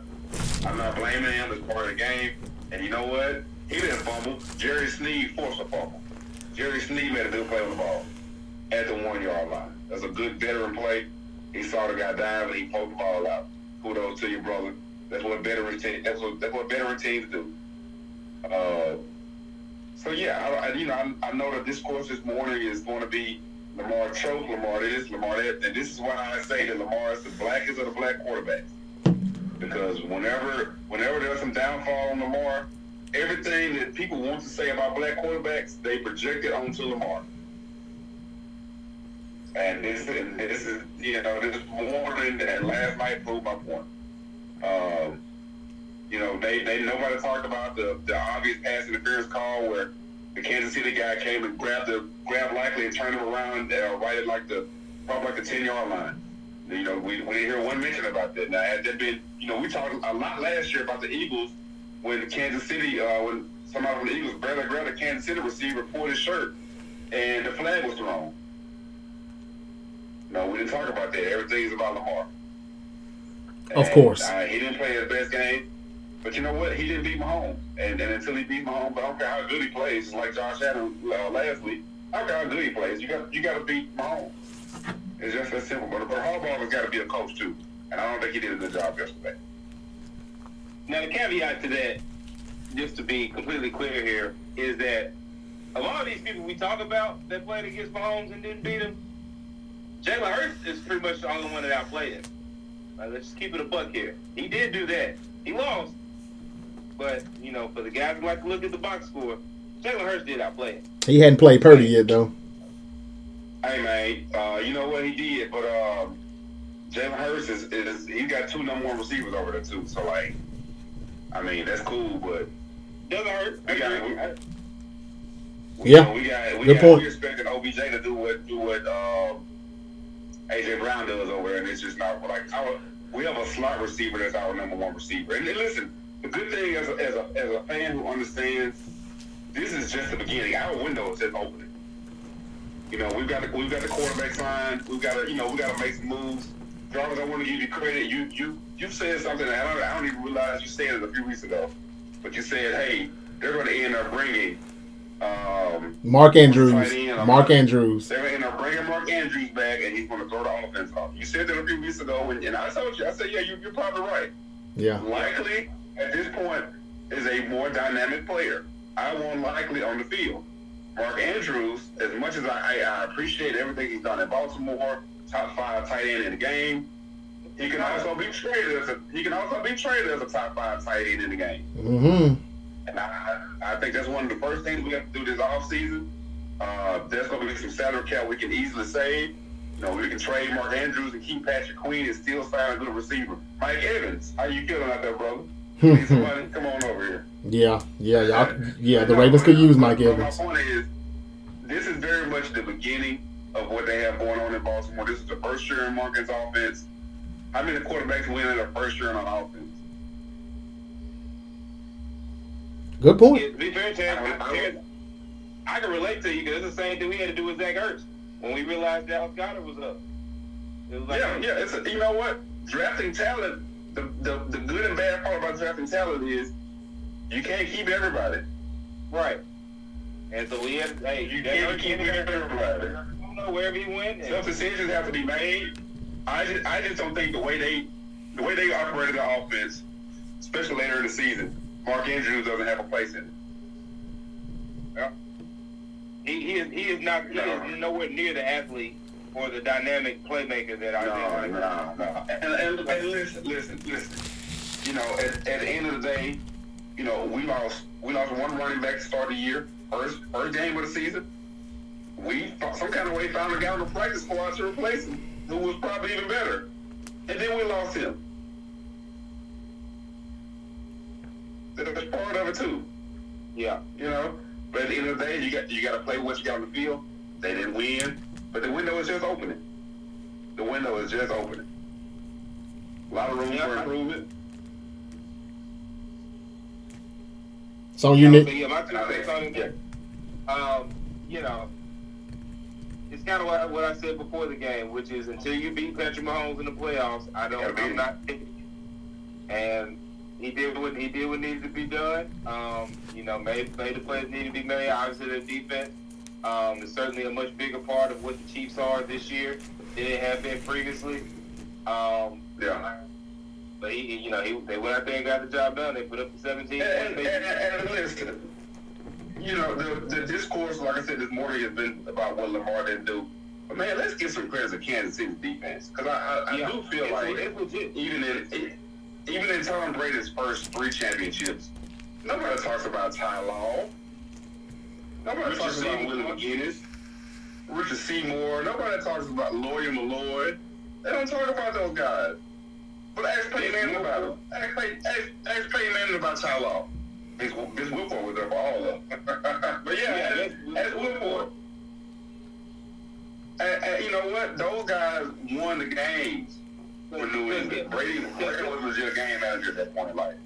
I'm not blaming him. It's part of the game. And you know what? He didn't fumble. Jerry Sneed forced a fumble. Jerry Sneed made a good play on the ball at the one yard line. That's a good veteran play. He saw the guy dive and he poked the ball out. Kudos to you, brother. That's what veteran. That's what that's what veteran teams do. Uh, so yeah, I, you know, I, I know that this course this morning is going to be Lamar choke, Lamar this, Lamar that, and this is why I say that Lamar is the blackest of the black quarterbacks. Because whenever whenever there's some downfall on Lamar, everything that people want to say about black quarterbacks, they project it onto Lamar. And this, this is, you know, this morning and last night proved my point. You know, they, they nobody talked about the, the obvious pass interference call where the Kansas City guy came and grabbed the grabbed Likely and turned him around uh, right at like the probably like the ten yard line. You know, we, we didn't hear one mention about that. Now, had there been, you know, we talked a lot last year about the Eagles when Kansas City, uh, when somebody from the Eagles barely grabbed a Kansas City receiver, pulled his shirt, and the flag was thrown. No, we didn't talk about that. Everything's about Lamar. And, of course. Uh, he didn't play his best game, but you know what? He didn't beat Mahomes. And, and until he beat Mahomes, I don't care how good he plays, like Josh Allen uh, last week, I don't care how good he plays. You got you got to beat Mahomes. It's just that simple. But, but Harbaugh has got to be a coach, too. And I don't think he did a good job yesterday. Now, the caveat to that, just to be completely clear here, is that of these people we talk about that played against Mahomes and didn't beat him, Jalen Hurts is pretty much the only one that outplayed him. Like, let's just keep it a buck here. He did do that. He lost. But, you know, for the guys who like to look at the box score, Jalen Hurts did outplay him. He hadn't played Purdy yet, though. Hey, man, uh, you know what he did, but um, Jalen Hurts is, is he got two number one receivers over there, too. So, like, I mean, that's cool, but doesn't hurt. We got, we, yeah, know, we got we Good got point. we expecting OBJ to do what do what um, AJ Brown does over there, and it's just not like our, we have a slot receiver that's our number one receiver. And, and listen, the good thing as a, as a as a fan who understands, this is just the beginning. Our window is just opening. You know, we've got the, we've got the quarterback signed. We've got to you know we got to make some moves. Jarvis, I want to give you credit. You you you said something that I don't, I don't even realize you said it a few weeks ago, but you said, hey, they're going to end up bringing. Um, Mark Andrews. I'm Mark Andrews. They're going to bring Mark Andrews back, and he's going to throw the offense off. You said that a few weeks ago, and, and I told you, I said, yeah, you, you're probably right. Yeah. Likely, at this point, is a more dynamic player. I won't Likely on the field. Mark Andrews, as much as I, I, I appreciate everything he's done in Baltimore, top five tight end in the game, he can also be traded as a he can also be traded as a top five tight end in the game. Mm-hmm. And I, I think that's one of the first things we have to do this offseason. Uh, there's going to be some salary cap we can easily save. You know, we can trade Mark Andrews and keep Patrick Queen and still sign a good receiver. Mike Evans, how you feeling out there, brother? Need some? Come on over here. Yeah, yeah, yeah. Yeah, the Ravens could use Mike Evans. My point is, this is very much the beginning of what they have going on in Baltimore. This is the first year in Marcus offense. How many quarterbacks win in their first year on offense? Good point. Yeah, be fair, Terrence, I can relate to you because it's the same thing we had to do with Zach Ertz when we realized Dallas Goedert was up. Was like, Yeah, yeah. It's a, you know what? Drafting talent. The, the the good and bad part about drafting talent is you can't keep everybody. right. And so we have, hey, You can't Ertz keep came everybody. I don't know wherever he went. Tough And, decisions have to be made. I just I just don't think the way they the way they operated the offense, especially later in the season, Mark Andrews doesn't have a place in it. Yeah. he, he is he is not he is nowhere near the athlete or the dynamic playmaker that I No, think. no, no. And, and, and listen, listen, listen. You know, at, at the end of the day, you know, we lost we lost one running back to start the year, first first game of the season. we some kind of way found a guy on the practice squad to replace him, who was probably even better, and then we lost him. That's part of it too. Yeah. You know, but at the end of the day, you got you got to play what you got on the field. They didn't win, but the window is just opening. The window is just opening. A lot of room Yeah, for improvement. So you So, need. yeah, my two cents on it. Um, you know, it's kind of what, what I said before the game, which is until you beat Patrick Mahomes in the playoffs, I don't, Yeah, beat I'm not. And he did what he did what needed to be done. Um, you know, made made the plays need to be made. Obviously, the defense um, is certainly a much bigger part of what the Chiefs are this year than it had been previously. Um, Yeah. but he, you know, he, they went out there and got the job done. They put up the 17 And, and, and, and listen, you know, the, the discourse, like I said this morning, has been about what Lamar didn't do. But man, let's give some credit to Kansas City's defense because I, I, I do feel it's, like it's legit. even in even in Tom Brady's first three championships, nobody talks about Ty Law. Nobody Richard talks about. Willie McGinest, Richard Seymour. Nobody talks about Lawyer Milloy. They don't talk about those guys. But ask Peyton Manning about them. Ask, Pey- ask, ask Peyton Manning about Ty Law. His, his Whipple was there for all of them. [LAUGHS] but yeah, Yeah, ask, ask Whipple. And, and you know what? Those guys won the games for New England. Brady, Brady was a legit game manager at that point in life.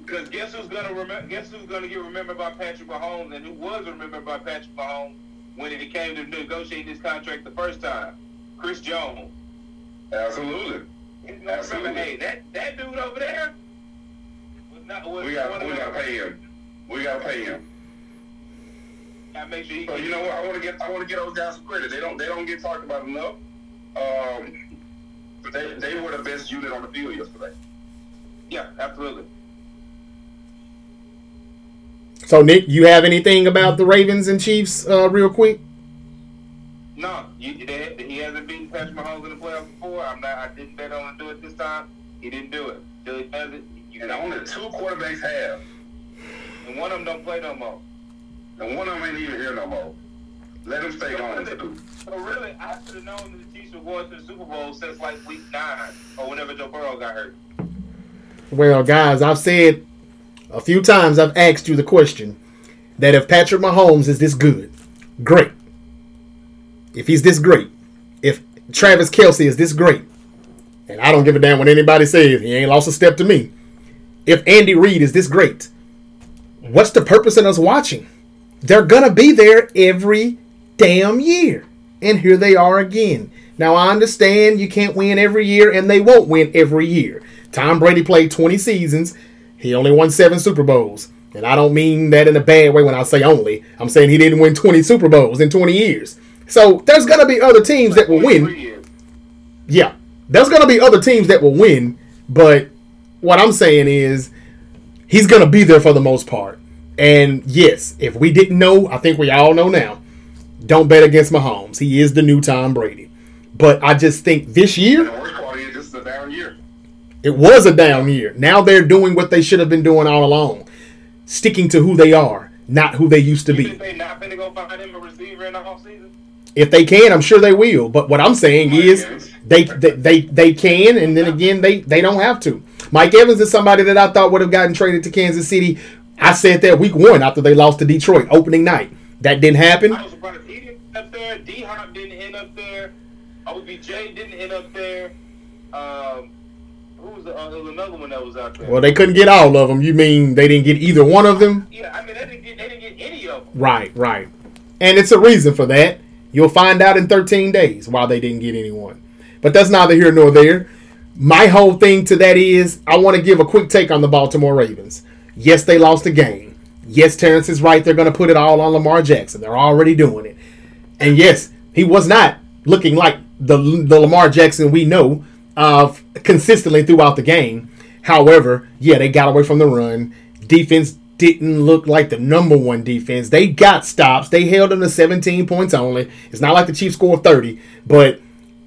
Because guess who's gonna remember? Guess who's gonna get remembered by Patrick Mahomes, and who was remembered by Patrick Mahomes when it came to negotiate this contract the first time? Chris Jones. Absolutely. Absolutely. remember, hey, that that dude over there was not. Was We got we got to pay him. We got to pay him. Gotta make sure he. So you know what? I want to get I want to get those guys some credit. They don't they don't get talked about enough. Um, but they they were the best unit on the field yesterday. Yeah, absolutely. So Nick, you have anything about the Ravens and Chiefs, uh, real quick? No, you, they, he hasn't beaten Patrick Mahomes in the playoffs before. I'm not. I didn't bet on him to do it this time. He didn't do it. Till he does it, you And only two quarterbacks have, And one of them don't play no more. and one of them ain't even here no more. Let them stay home. too. So really, I should have known that the Chiefs were going to the Super Bowl since like week nine or whenever Joe Burrow got hurt. Well, guys, I've said a few times, I've asked you the question that if Patrick Mahomes is this good, great. If he's this great, if Travis Kelce is this great, and I don't give a damn what anybody says, he ain't lost a step to me. If Andy Reid is this great, what's the purpose in us watching? They're gonna be there every damn year. And here they are again. Now I understand you can't win every year and they won't win every year. Tom Brady played 20 seasons. He only won 7 Super Bowls. And I don't mean that in a bad way when I say only. I'm saying he didn't win 20 Super Bowls in 20 years. So there's going to be other teams that will win. Yeah, there's going to be other teams that will win, but what I'm saying is he's going to be there for the most part. And yes, if we didn't know, I think we all know now. Don't bet against Mahomes. He is the new Tom Brady. But I just think this year the worst part is this is a down year. It was a down year. Now they're doing what they should have been doing all along, sticking to who they are, not who they used to be. they not finna go find him a receiver in the? If they can, I'm sure they will. But what I'm saying is they they they, they can, and then again they they don't have to. Mike Evans is somebody that I thought would have gotten traded to Kansas City. I said that week one after they lost to Detroit opening night. That didn't happen. I was surprised he didn't end up there. D Hop didn't end up there. OBJ didn't end up there. Um, was the, uh, there was another one that was out there? Well, they couldn't get all of them. You mean they didn't get either one of them? yeah, I mean they didn't get they didn't get any of them. Right, right. And it's a reason for that. You'll find out in 13 days why they didn't get anyone. But that's neither here nor there. My whole thing to that is I want to give a quick take on the Baltimore Ravens. Yes, they lost the game. Yes, Terrence is right. They're going to put it all on Lamar Jackson. They're already doing it. And yes, he was not looking like the, the Lamar Jackson we know of consistently throughout the game. However, yeah, they got away from the run. Defense didn't look like the number one defense. They got stops. They held them to 17 points only. It's not like the Chiefs scored 30, but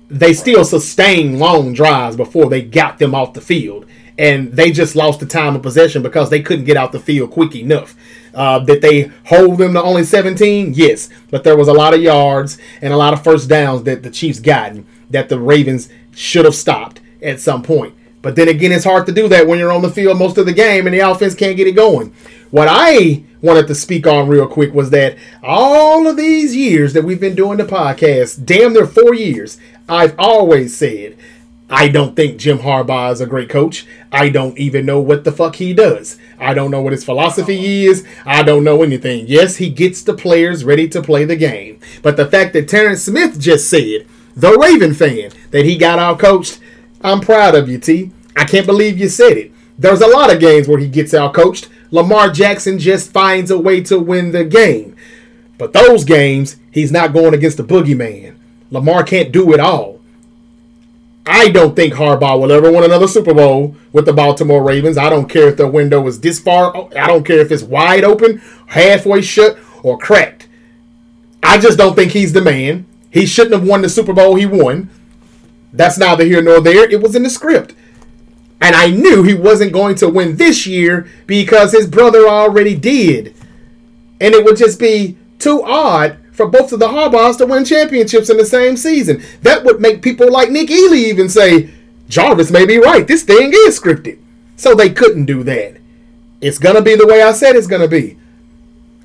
they still sustained long drives before they got them off the field. and they just lost the time of possession because they couldn't get out the field quick enough. Uh, did they hold them to only 17? Yes, but there was a lot of yards and a lot of first downs that the Chiefs gotten that the Ravens should have stopped at some point. But then again, it's hard to do that when you're on the field most of the game and the offense can't get it going. What I wanted to speak on real quick was that all of these years that we've been doing the podcast, damn near four years, I've always said I don't think Jim Harbaugh is a great coach. I don't even know what the fuck he does. I don't know what his philosophy is. I don't know anything. Yes, he gets the players ready to play the game. But the fact that Terrence Smith just said, the Raven fan, that he got out coached, I'm proud of you, T. I can't believe you said it. There's a lot of games where he gets out coached. Lamar Jackson just finds a way to win the game. But those games, he's not going against the boogeyman. Lamar can't do it all. I don't think Harbaugh will ever win another Super Bowl with the Baltimore Ravens. I don't care if the window is this far. I don't care if it's wide open, halfway shut, or cracked. I just don't think he's the man. He shouldn't have won the Super Bowl he won. That's neither here nor there. It was in the script. And I knew he wasn't going to win this year because his brother already did. And it would just be too odd for both of the Harbaughs to win championships in the same season. That would make people like Nick Ely even say, Jarvis may be right. This thing is scripted. So they couldn't do that. It's going to be the way I said it's going to be.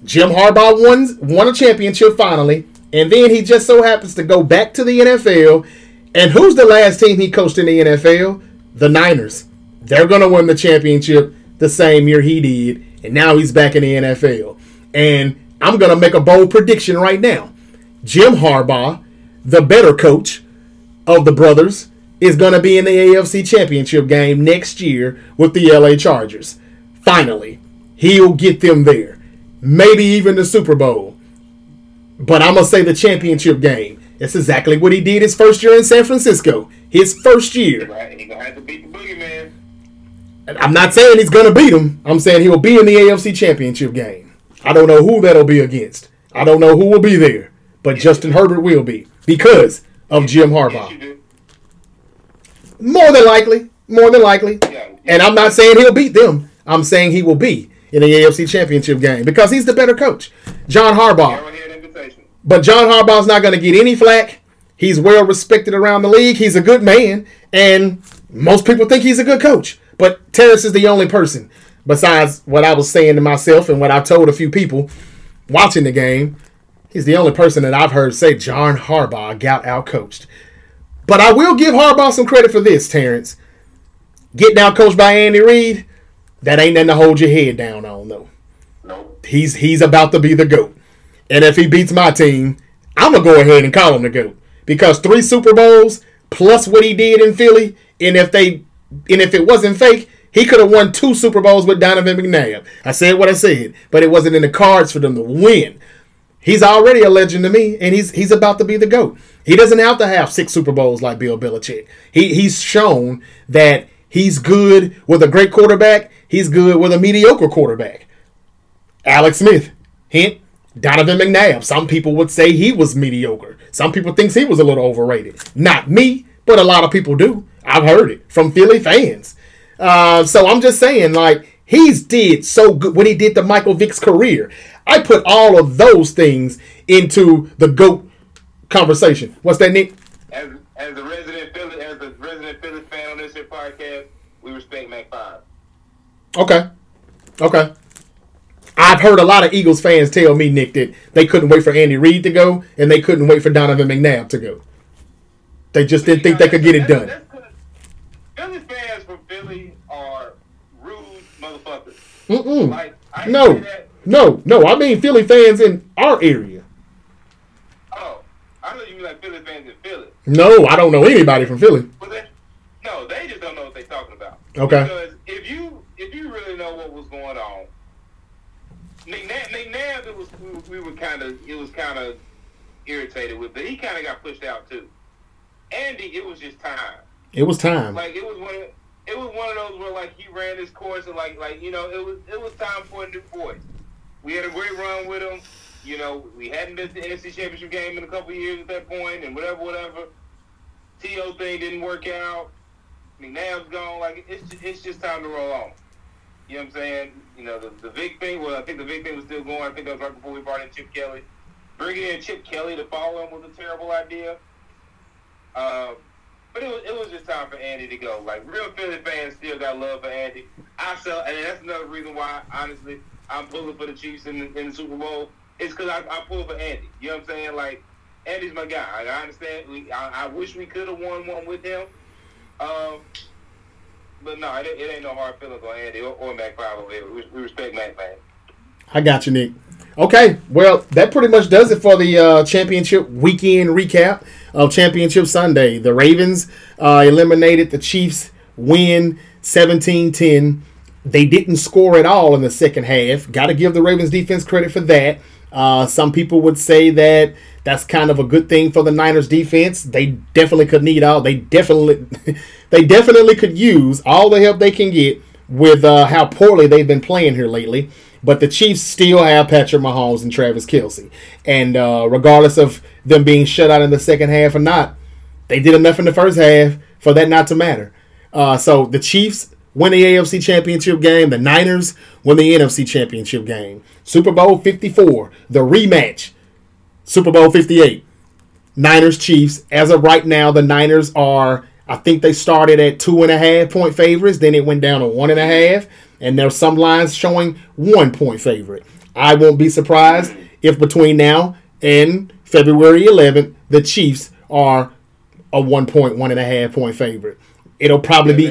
Jim Harbaugh won, won a championship finally, and then he just so happens to go back to the NFL. And who's the last team he coached in the NFL? The Niners. They're going to win the championship the same year he did, and now he's back in the NFL. And I'm going to make a bold prediction right now. Jim Harbaugh, the better coach of the brothers, is going to be in the AFC Championship game next year with the LA Chargers. Finally, he'll get them there. Maybe even the Super Bowl. But I'm going to say the championship game. That's exactly what he did his first year in San Francisco. His first year. Right, he gonna have to beat the boogeyman. I'm not saying he's going to beat him. I'm saying he'll be in the AFC Championship game. I don't know who that'll be against. I don't know who will be there, but Justin Herbert will be because of Jim Harbaugh. More than likely, more than likely. Yeah, And I'm not saying he'll beat them. I'm saying he will be in the AFC Championship game because he's the better coach, John Harbaugh. But John Harbaugh's not going to get any flack. He's well respected around the league. He's a good man, and most people think he's a good coach. But Terrence is the only person besides what I was saying to myself and what I told a few people watching the game, he's the only person that I've heard say John Harbaugh got out coached. But I will give Harbaugh some credit for this, Terrence. Getting out coached by Andy Reid, that ain't nothing to hold your head down on, though. Nope. He's he's about to be the GOAT. And if he beats my team, I'm gonna go ahead and call him the GOAT. Because three Super Bowls plus what he did in Philly, and if they and if it wasn't fake, he could have won two Super Bowls with Donovan McNabb. I said what I said, but it wasn't in the cards for them to win. He's already a legend to me, and he's he's about to be the GOAT. He doesn't have to have six Super Bowls like Bill Belichick. He he's shown that he's good with a great quarterback. He's good with a mediocre quarterback. Alex Smith, hint, Donovan McNabb. Some people would say he was mediocre. Some people thinks he was a little overrated. Not me, but a lot of people do. I've heard it from Philly fans. Uh, so I'm just saying, like, he's did so good when he did the Michael Vick's career. I put all of those things into the GOAT conversation. What's that, Nick? As, as a resident Philly, as a resident Philly fan on this here podcast, we respect Mac Five. Okay. Okay. I've heard a lot of Eagles fans tell me, Nick, that they couldn't wait for Andy Reid to go and they couldn't wait for Donovan McNabb to go. They just didn't think they could get it done. Philly fans from Philly are rude motherfuckers. Mm-mm. Like, I No, no, no. I mean Philly fans in our area. Oh, I know you mean like Philly fans in Philly. No, I don't know anybody from Philly. But they, no, they just don't know what they're talking about. Okay. Because if you if you really know what was going on, McNabb, McNabb it was we, we were kind of it was kind of irritated with, but he kind of got pushed out too. Andy, it was just time. It was time. Like it was one of it was one of those where like he ran his course and like like you know it was it was time for a new voice. We had a great run with him. You know, we hadn't been to the NFC Championship game in a couple of years at that point, and whatever, whatever. To thing didn't work out. McNabb's gone. Like it's it's just time to roll on. You know what I'm saying? You know the the Vick thing. Well, I think the big thing was still going. I think that was right before we brought in Chip Kelly. Bringing in Chip Kelly to follow him was a terrible idea. Uh, but it was, it was just time for Andy to go. Like real Philly fans still got love for Andy. I sell, and that's another reason why, honestly, I'm pulling for the Chiefs in the, in the Super Bowl. It's because I, I pull for Andy. You know what I'm saying? Like Andy's my guy. I, I understand. We, I, I wish we could have won one with him. Um, but no, it, it ain't no hard feelings on Andy or, or Mac Five We, we respect Mac, man. I got you, Nick. Okay, well, that pretty much does it for the uh, championship weekend recap of Championship Sunday. The Ravens uh, eliminated the Chiefs, win 17 10. They didn't score at all in the second half. Got to give the Ravens defense credit for that. Uh, some people would say that that's kind of a good thing for the Niners defense. They definitely could need all. They definitely, [LAUGHS] they definitely could use all the help they can get with uh, how poorly they've been playing here lately. But the Chiefs still have Patrick Mahomes and Travis Kelce, and uh, regardless of them being shut out in the second half or not, they did enough in the first half for that not to matter. Uh, so the Chiefs win the AFC Championship game. The Niners win the NFC Championship game. Super Bowl 54, the rematch. Super Bowl 58. Niners Chiefs. As of right now, the Niners are, I think they started at two and a half point favorites. Then it went down to one and a half. And there's some lines showing one point favorite. I won't be surprised if between now and February 11th, the Chiefs are a one point, one and a half point favorite. It'll probably be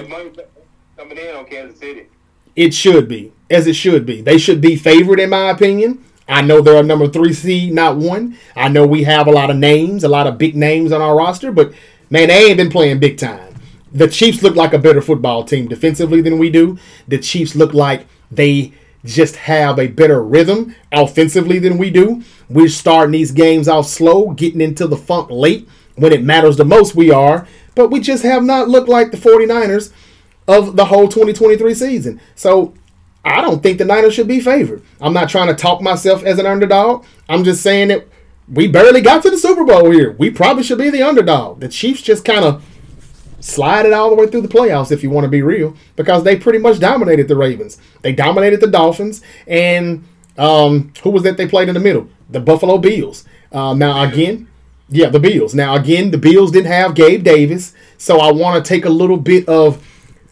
coming in on Kansas City. It should be, as it should be. They should be favored, in my opinion. I know they're a number three seed, not one. I know we have a lot of names, a lot of big names on our roster, but man, they ain't been playing big time. The Chiefs look like a better football team defensively than we do. The Chiefs look like they just have a better rhythm offensively than we do. We're starting these games off slow, getting into the funk late. When it matters the most, we are. But we just have not looked like the 49ers of the whole 2023 season. So I don't think the Niners should be favored. I'm not trying to talk myself as an underdog. I'm just saying that we barely got to the Super Bowl here. We probably should be the underdog. The Chiefs just kind of slide it all the way through the playoffs if you want to be real because they pretty much dominated the Ravens. They dominated the Dolphins and um, who was that they played in the middle? The Buffalo Bills. Um, now again, yeah, the Bills. Now again, the Bills didn't have Gabe Davis, so I want to take a little bit of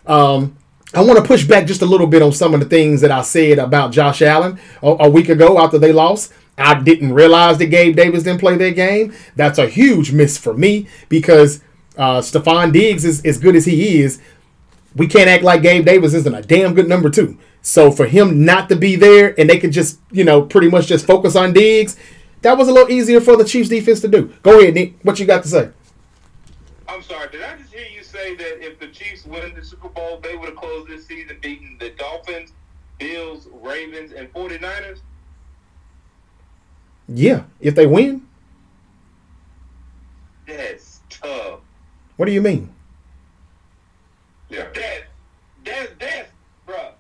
um, I want to push back just a little bit on some of the things that I said about Josh Allen a, a week ago after they lost. I didn't realize that Gabe Davis didn't play their game. That's a huge miss for me because uh, Stefon Diggs is as good as he is. We can't act like Gabe Davis isn't a damn good number two. So for him not to be there and they could just, you know, pretty much just focus on Diggs, that was a little easier for the Chiefs defense to do. Go ahead, Nick. What you got to say? I'm sorry. Did I say that if the Chiefs win the Super Bowl, they would have closed this season beating the Dolphins, Bills, Ravens, and 49ers? Yeah, if they win. That's tough. What do you mean? Yeah. That, that's, that's, bro.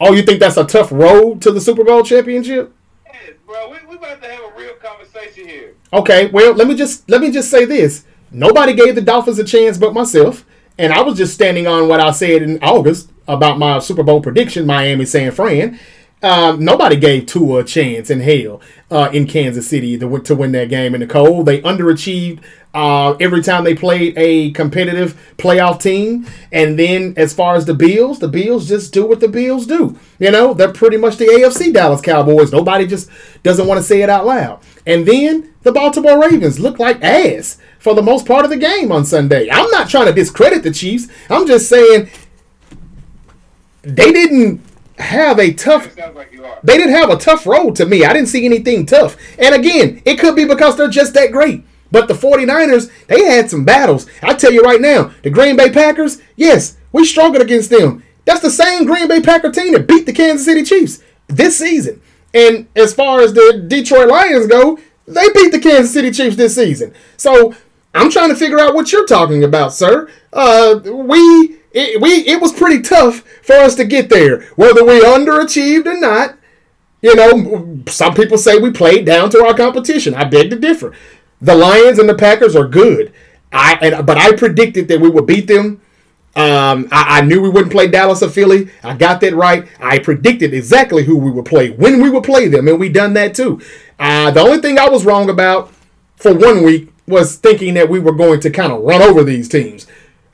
Oh, you think that's a tough road to the Super Bowl championship? Yes, bro. We, we about to have a real conversation here. Okay, well, let me just let me just say this. Nobody gave the Dolphins a chance but myself, and I was just standing on what I said in August about my Super Bowl prediction, Miami San Fran. Um, nobody gave Tua a chance in hell uh, in Kansas City to, to win that game in the cold. They underachieved uh, every time they played a competitive playoff team. And then as far as the Bills, the Bills just do what the Bills do. You know, they're pretty much the AFC Dallas Cowboys. Nobody just doesn't want to say it out loud. And then the Baltimore Ravens look like ass for the most part of the game on Sunday. I'm not trying to discredit the Chiefs. I'm just saying they didn't have a tough like they didn't have a tough road to me. I didn't see anything tough. And again, it could be because they're just that great. But the 49ers, they had some battles. I tell you right now, the Green Bay Packers, yes, we struggled against them. That's the same Green Bay Packer team that beat the Kansas City Chiefs this season. And as far as the Detroit Lions go, they beat the Kansas City Chiefs this season. So I'm trying to figure out what you're talking about, sir. Uh, we it, we it was pretty tough for us to get there, whether we underachieved or not. You know, some people say we played down to our competition. I beg to differ. The Lions and the Packers are good. I and but I predicted that we would beat them Um, I, I, knew we wouldn't play Dallas or Philly. I got that right. I predicted exactly who we would play when we would play them, and we done that too. Uh, the only thing I was wrong about for one week was thinking that we were going to kind of run over these teams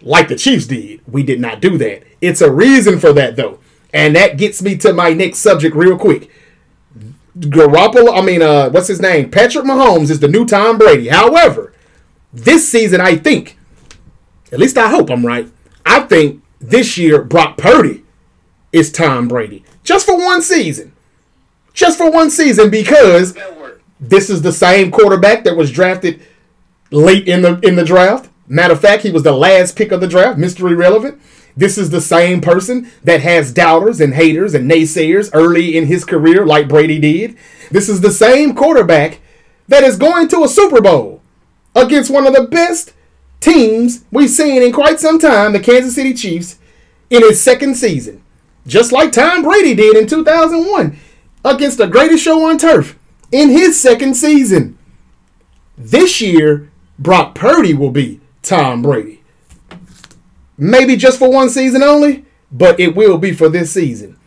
like the Chiefs did. We did not do that. It's a reason for that though, and that gets me to my next subject real quick. Garoppolo, I mean, uh, what's his name? Patrick Mahomes is the new Tom Brady. However, this season, I think, at least I hope I'm right. I think this year Brock Purdy is Tom Brady just for one season, just for one season because this is the same quarterback that was drafted late in the in the draft. Matter of fact, he was the last pick of the draft, mystery relevant. This is the same person that has doubters and haters and naysayers early in his career, like Brady did. This is the same quarterback that is going to a Super Bowl against one of the best teams we've seen in quite some time, the Kansas City Chiefs, in his second season. Just like Tom Brady did in 2001 against the greatest show on turf in his second season. This year, Brock Purdy will be Tom Brady. Maybe just for one season only, but it will be for this season.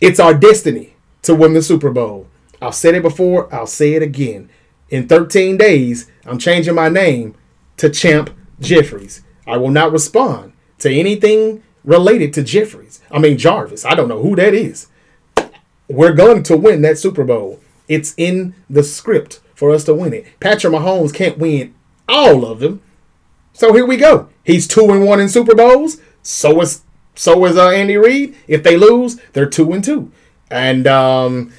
It's our destiny to win the Super Bowl. I've said it before, I'll say it again. In 13 days, I'm changing my name to Champ Jeffries. I will not respond to anything related to Jeffries. I mean, Jarvis. I don't know who that is. We're going to win that Super Bowl. It's in the script for us to win it. Patrick Mahomes can't win all of them. So here we go. He's two and one in Super Bowls. So is so is uh, Andy Reid. If they lose, they're two and two. And um,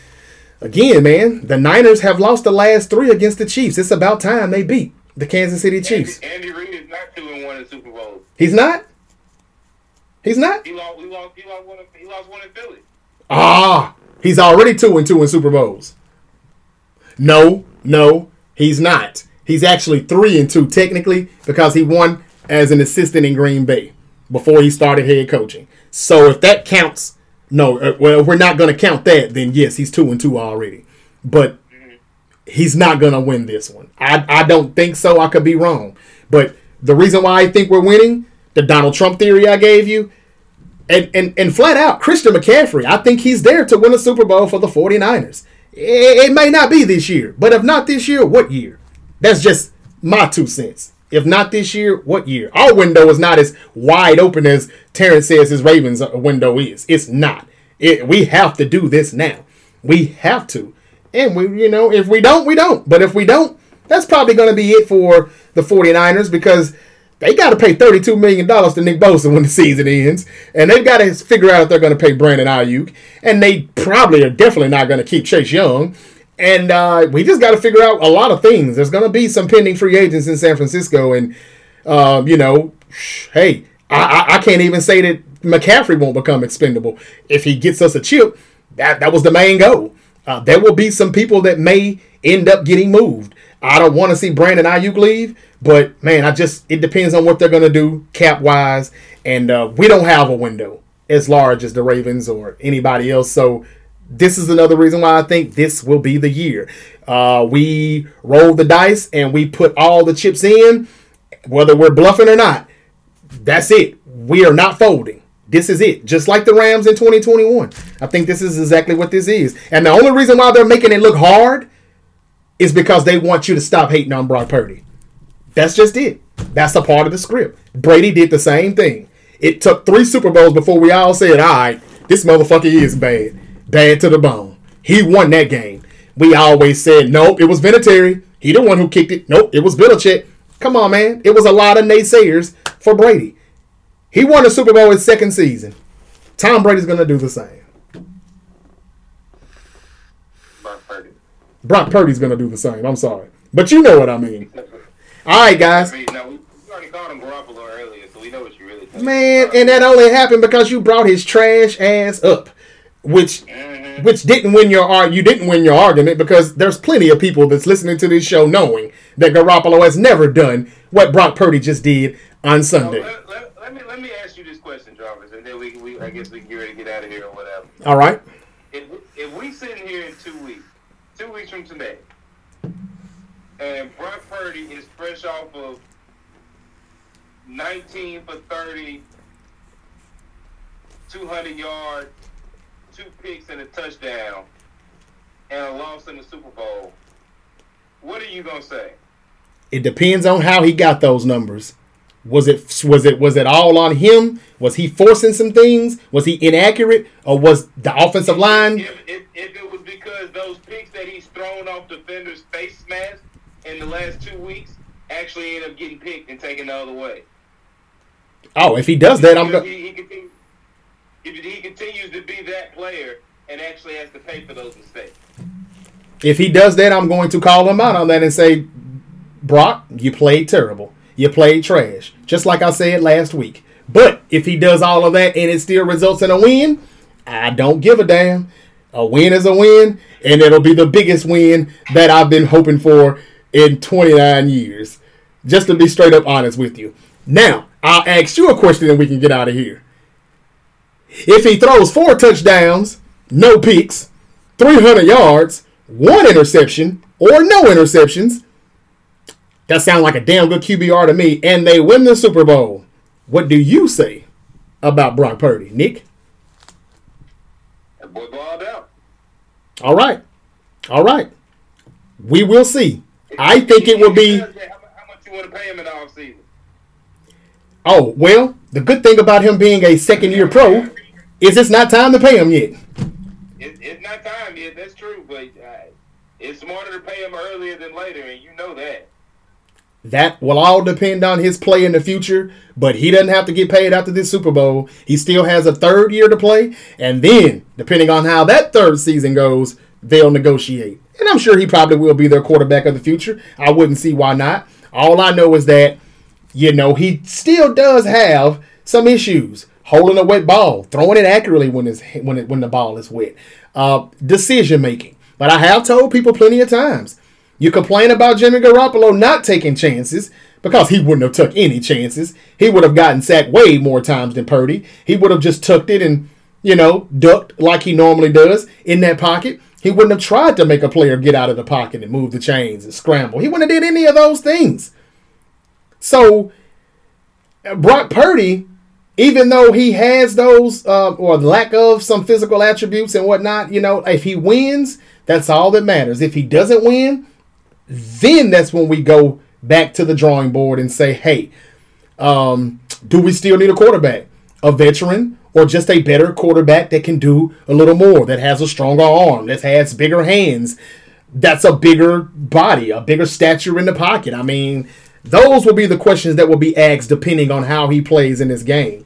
again, man, the Niners have lost the last three against the Chiefs. It's about time they beat the Kansas City Chiefs. Andy, Andy Reid is not two and one in Super Bowls. He's not. He's not. He lost. He lost. He lost one. In, he lost one in Philly. Ah, he's already two and two in Super Bowls. No, no, he's not. He's actually three and two technically because he won as an assistant in Green Bay before he started head coaching. So if that counts, no, uh, well, we're not going to count that, then yes, he's two and two already. But he's not going to win this one. I, I don't think so. I could be wrong. But the reason why I think we're winning, the Donald Trump theory I gave you, and, and, and flat out, Christian McCaffrey, I think he's there to win a Super Bowl for the 49ers. It, it may not be this year, but if not this year, what year? That's just my two cents. If not this year, what year? Our window is not as wide open as Terrence says his Ravens uh, window is. It's not. It, we have to do this now. We have to. And we, you know, if we don't, we don't. But if we don't, that's probably going to be it for the 49ers because they got to pay $32 million to Nick Bosa when the season ends. And they've got to figure out if they're going to pay Brandon Aiyuk. And they probably are definitely not going to keep Chase Young. And uh, we just got to figure out a lot of things. There's going to be some pending free agents in San Francisco. And, um, you know, hey, I, I, can't even say that McCaffrey won't become expendable. If he gets us a chip, that, that was the main goal. Uh, there will be some people that may end up getting moved. I don't want to see Brandon Aiyuk leave, but man, I just it depends on what they're to do cap wise, and uh, we don't have a window as large as the Ravens or anybody else. So this is another reason why I think this will be the year. Uh, we roll the dice and we put all the chips in, whether we're bluffing or not. That's it. We are not folding. This is it. Just like the Rams in 2021. I think this is exactly what this is. And the only reason why they're making it look hard is because they want you to stop hating on Brock Purdy. That's just it. That's a part of the script. Brady did the same thing. It took three Super Bowls before we all said, all right, this motherfucker is bad bad to the bone. He won that game. We always said, nope, it was Vinatieri. He the one who kicked it. Nope, it was Belichick. Come on, man. It was a lot of naysayers for Brady. He won the Super Bowl his second season. Tom Brady's going to do the same. Brock Purdy. Brock Purdy's going to do the same. I'm sorry. But you know what I mean. All right, guys. I mean, no, we already called him Garoppolo earlier, so we know what you really think. Man, and that only happened because you brought his trash ass up which mm-hmm. which didn't win your you didn't win your argument because there's plenty of people that's listening to this show knowing that Garoppolo has never done what Brock Purdy just did on Sunday. So let, let, let, me let me ask you this question, Jarvis, and then we, we I guess we can get ready to get out of here or whatever. All right. If if we sitting here in two weeks, two weeks from today, and Brock Purdy is fresh off of 19 for 30, 200 yards, two picks and a touchdown, and a loss in the Super Bowl, what are you gonna say? It depends on how he got those numbers. Was it was it was it all on him? Was he forcing some things? Was he inaccurate, or was the offensive line? If, if, if it was because those picks that he's thrown off defenders' face masks in the last two weeks actually end up getting picked and taken the other way. Oh, if he does that, I'm Because going. he, he, continue, if he continues to be that player and actually has to pay for those mistakes. If he does that, I'm going to call him out on that and say, Brock, you played terrible. You played trash, just like I said last week. But if he does all of that and it still results in a win, I don't give a damn. A win is a win, and it'll be the biggest win that I've been hoping for in 29 years. Just to be straight up honest with you. Now, I'll ask you a question and we can get out of here. If he throws four touchdowns, no picks, 300 yards, one interception, or no interceptions, that sounds like a damn good QBR to me, and they win the Super Bowl. What do you say about Brock Purdy, Nick? That boy. All right. All right. We will see. I think it will be. How, much you want to pay him in the offseason? Oh, well, the good thing about him being a second year pro is it's not time to pay him yet. It, it's not time yet. That's true, but uh, it's smarter to pay him earlier than later, and you know that. That will all depend on his play in the future, but he doesn't have to get paid after this Super Bowl. He still has a third year to play, and then, depending on how that third season goes, they'll negotiate. And I'm sure he probably will be their quarterback of the future. I wouldn't see why not. All I know is that, you know, he still does have some issues. Holding a wet ball, throwing it accurately when it's when it when the ball is wet, uh, decision making. But I have told people plenty of times, you complain about Jimmy Garoppolo not taking chances because he wouldn't have took any chances. He would have gotten sacked way more times than Purdy. He would have just tucked it and, you know, ducked like he normally does in that pocket. He wouldn't have tried to make a player get out of the pocket and move the chains and scramble. He wouldn't have did any of those things. So Brock Purdy, even though he has those uh, or lack of some physical attributes and whatnot, you know, if he wins, that's all that matters. If he doesn't win, then that's when we go back to the drawing board and say, hey, um, do we still need a quarterback? A veteran or just a better quarterback that can do a little more, that has a stronger arm, that has bigger hands, that's a bigger body, a bigger stature in the pocket? I mean, those will be the questions that will be asked depending on how he plays in this game.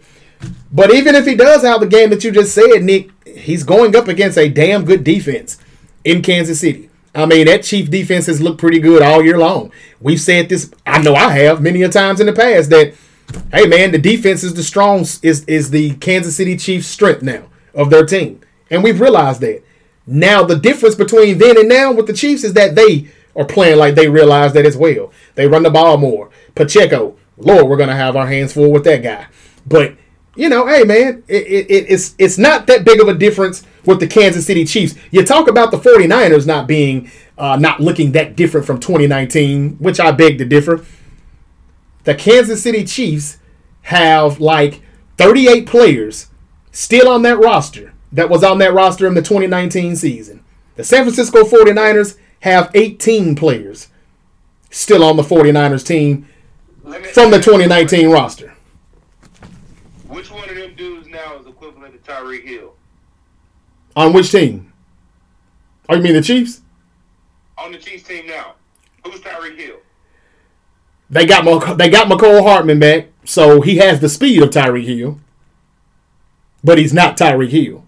But even if he does have the game that you just said, Nick, he's going up against a damn good defense in Kansas City. I mean, that Chief defense has looked pretty good all year long. We've said this, I know I have many a times in the past that, hey man, the defense is the strong is is the Kansas City Chiefs' strength now of their team, and we've realized that. Now the difference between then and now with the Chiefs is that they are playing like they realize that as well. They run the ball more. Pacheco, Lord, we're gonna have our hands full with that guy. But you know, hey man, it, it, it's it's not that big of a difference with the Kansas City Chiefs. You talk about the 49ers not being uh, not looking that different from 2019, which I beg to differ. The Kansas City Chiefs have like 38 players still on that roster that was on that roster in the 2019 season. The San Francisco 49ers have 18 players still on the 49ers team from the 2019 roster. Which one of them dudes now is equivalent to Tyreek Hill? On which team? Oh, you mean the Chiefs? On the Chiefs team now. Who's Tyreek Hill? They got Mc- they got Mecole Hardman back, so he has the speed of Tyreek Hill, but he's not Tyreek Hill.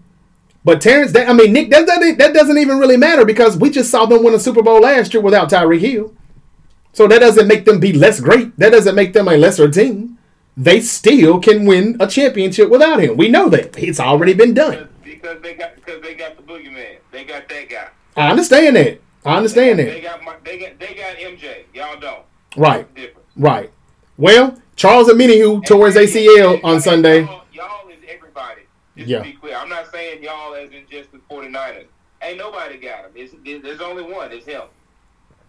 But Terrence, that, I mean Nick, that doesn't that doesn't even really matter because we just saw them win a Super Bowl last year without Tyreek Hill. So that doesn't make them be less great. That doesn't make them a lesser team. They still can win a championship without him. We know that it's already been done. Because, because they got because they got the boogeyman. They got that guy. I understand that. I understand They that. got my, they got they got MJ. Y'all don't. Right, right. Well, Charles Omenihu, who tore his ACL on Sunday. Y'all, y'all is everybody. Just Yeah. to be clear, I'm not saying y'all as in just the 49ers. Ain't nobody got him. It's, there's only one. It's him.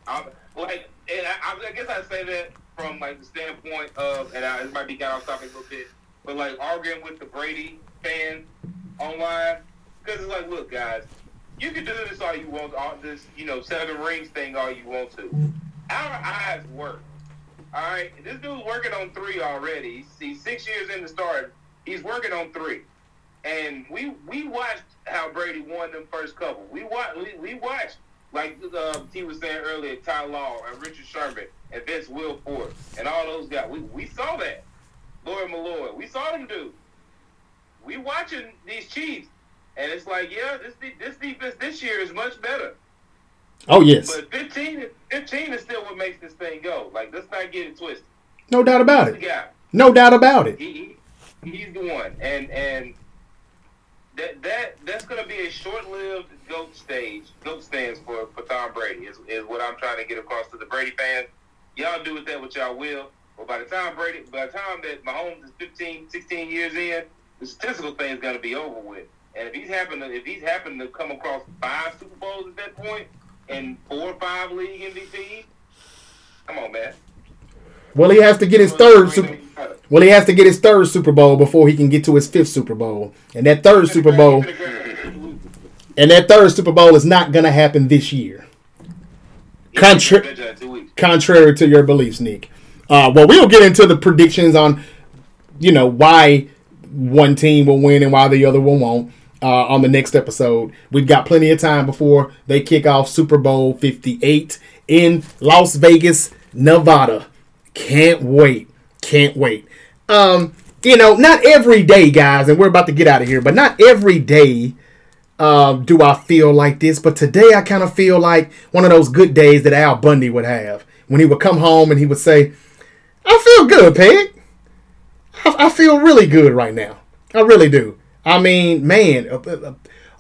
I'm, like, and I, I guess I say that from like the standpoint of, and I, this might be of off topic a little bit, but like arguing with the Brady fans online because it's like, look, guys, you can do this all you want, all this, you know, seven rings thing all you want to. Our eyes work. All right, this dude's working on three already. He's six years in the start. He's working on three, and we we watched how Brady won them first couple. We watched we, we watched like uh, he was saying earlier, Ty Law and Richard Sherman and Vince Wilfork and all those guys. We we saw that. Lawyer Milloy. We saw them do. We watching these Chiefs, and it's like, yeah, this this defense this year is much better. Oh yes. But 15, 15 is still what makes this thing go. Like, let's not get it twisted. No doubt about He's it. guy. No doubt about it. He, he he's the one, and and that that that's gonna be a short-lived goat stage. Goat stands for for Tom Brady is is what I'm trying to get across to the Brady fans. Y'all do with that what y'all will. But by the time Brady, by the time that Mahomes is 15, 16 years in, the statistical thing is gonna be over with. And if he's happen to if he's happened to come across five Super Bowls at that point and four or five league MVPs, come on, man. Well, he has to get his third Super. Well, he has to get his third Super Bowl before he can get to his fifth Super Bowl, and that third Super Bowl, and that third Super Bowl is not going to happen this year. Contra- contrary to your beliefs, Nick. Uh, well, we'll get into the predictions on, you know, why one team will win and why the other one won't uh, on the next episode. We've got plenty of time before they kick off Super Bowl 58 in Las Vegas, Nevada. Can't wait. Can't wait. Um, you know, not every day, guys, and we're about to get out of here, but not every day um, do I feel like this. But today I kind of feel like one of those good days that Al Bundy would have when he would come home and he would say, I feel good, Peg. I, I feel really good right now. I really do. I mean, man, a, a,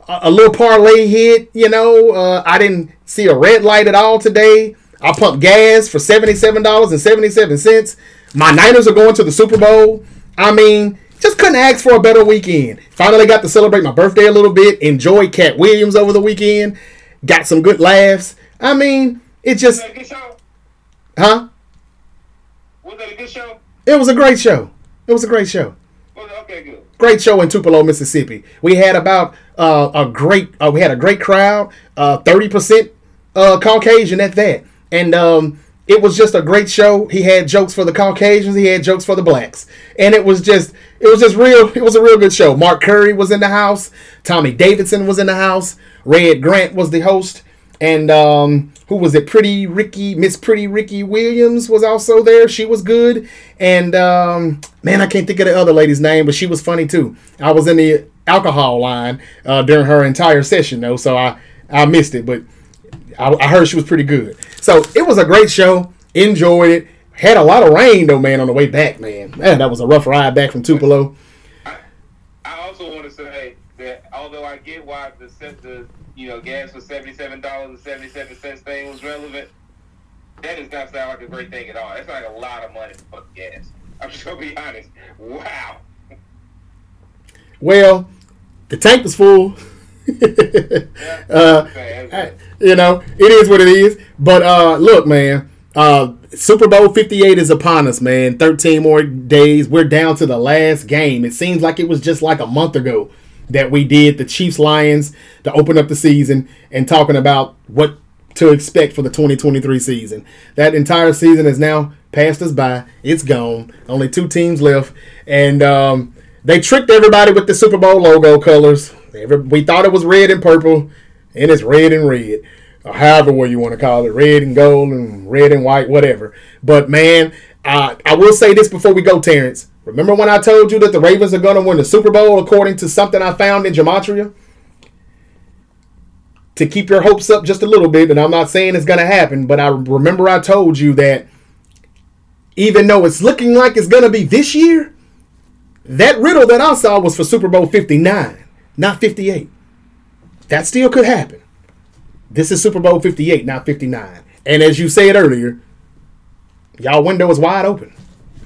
a little parlay hit, you know. Uh, I didn't see a red light at all today. I pumped gas for $77.77. My Niners are going to the Super Bowl. I mean, just couldn't ask for a better weekend. Finally got to celebrate my birthday a little bit. Enjoyed Katt Williams over the weekend. Got some good laughs. I mean, it just. Was that a good show? Huh? Was that a good show? It was a great show. It was a great show. Okay, good. Great show in Tupelo, Mississippi. We had about uh, a great. Uh, we had a great crowd. uh, Thirty percent uh, Caucasian at that, and um, it was just a great show. He had jokes for the Caucasians. He had jokes for the blacks, and it was just. It was just real. [LAUGHS] It was a real good show. Mark Curry was in the house. Tommy Davidson was in the house. Red Grant was the host. And um, who was it? Pretty Ricky, Miss Pretty Ricky Williams was also there. She was good. And um, man, I can't think of the other lady's name, but she was funny too. I was in the alcohol line uh, during her entire session though, so I I missed it, but I, I heard she was pretty good. So it was a great show. Enjoyed it. Had a lot of rain though, man, on the way back, man. Man, that was a rough ride back from Tupelo. I also want to say that although I get why the the you know gas for seventy seven dollars and seventy seven cents thing was relevant, that does not sound like a great thing at all. That's like a lot of money for gas. I'm just gonna be honest. Wow. Well, the tank was full. [LAUGHS] uh, I- you know, it is what it is. But uh, look, man, uh, Super Bowl 58 is upon us, man. 13 more days. We're down to the last game. It seems like it was just like a month ago that we did the Chiefs Lions to open up the season and talking about what to expect for the 2023 season. That entire season has now passed us by. It's gone. Only two teams left. And um, they tricked everybody with the Super Bowl logo colors. We thought it was red and purple, and it's red and red. Or however way you want to call it, red and gold and red and white, whatever. But man, uh, I will say this before we go, Terrence. Remember when I told you that the Ravens are going to win the Super Bowl according to something I found in Gematria? To keep your hopes up just a little bit, and I'm not saying it's going to happen, but I remember I told you that even though it's looking like it's going to be this year, that riddle that I saw was for Super Bowl 59, not 58. That still could happen. This is Super Bowl 58, not 59. And as you said earlier, y'all window is wide open.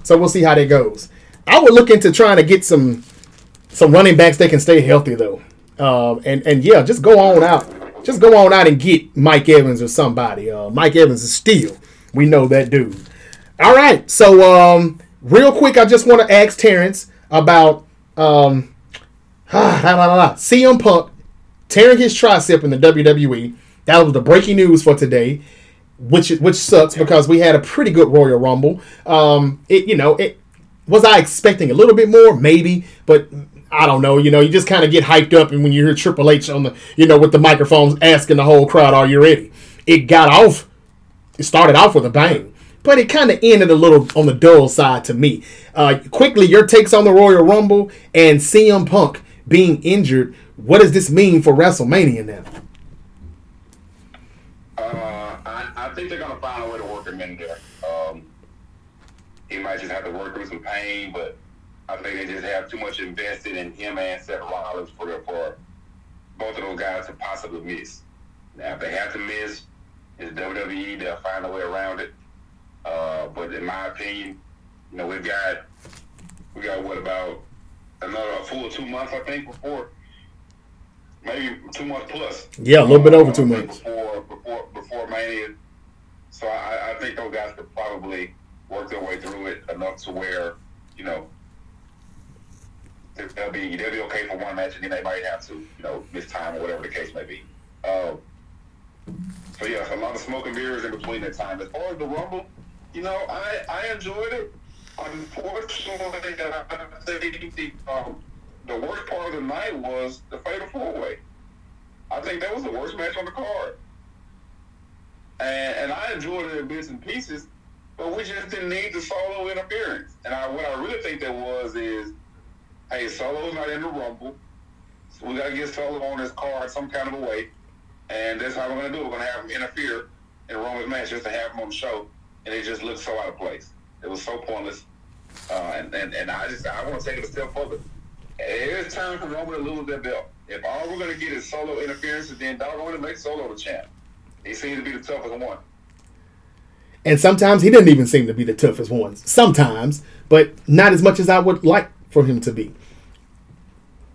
So we'll see how that goes. I would look into trying to get some some running backs that can stay healthy though. Um, and and yeah, just go on out. Just go on out and get Mike Evans or somebody. Uh, Mike Evans is still. We know that dude. All right. So, um, real quick, I just want to ask Terrence about um, ah, [SIGHS] la, la, la, CM Punk tearing his tricep in the WWE. That was the breaking news for today, which which sucks because we had a pretty good Royal Rumble. Um, it you know it was I expecting a little bit more, maybe, but I don't know. You know, you just kind of get hyped up, and when you hear Triple H on the, you know, with the microphones asking the whole crowd, "Are you ready?" It got off. It started off with a bang, but it kind of ended a little on the dull side to me. Uh, quickly, your takes on the Royal Rumble and CM Punk being injured. What does this mean for WrestleMania now? Uh, I, I think they're gonna find a way to work him in there. Um, he might just have to work through some pain, but I think they just have too much invested in him and Seth Rollins for for both of those guys to possibly miss. Now, if they have to miss, it's WWE. They'll find a way around it. Uh, but in my opinion, you know, we've got we got what about another a full two months, I think, before maybe two months plus. Yeah, a little bit over Uh, two months. before before before Mania. So I, I think those guys could probably work their way through it enough to where you know they'll be they'll be okay for one match, and then they might have to you know miss time or whatever the case may be. Um, so yeah, a lot of smoke and mirrors in between that time. As far as the Rumble, you know, I I enjoyed it. Unfortunately, I think the um, the worst part of the night was the fatal four way. I think that was the worst match on the card. And, and I enjoyed it in bits and pieces, but we just didn't need the solo interference. And I, what I really think that was is, hey, Solo's not in the Rumble. So we got to get Solo on this card some kind of a way. And that's how we're going to do it. We're going to have him interfere in Roman's match just to have him on the show. And it just looked so out of place. It was so pointless. Uh, and, and, and I just, I want to take it a step further. It's time for Roman to lose that belt. If all we're going to get is solo interference, then doggone it, make Solo the champ. He seems to be the toughest one. And sometimes he didn't even seem to be the toughest ones. Sometimes, but not as much as I would like for him to be.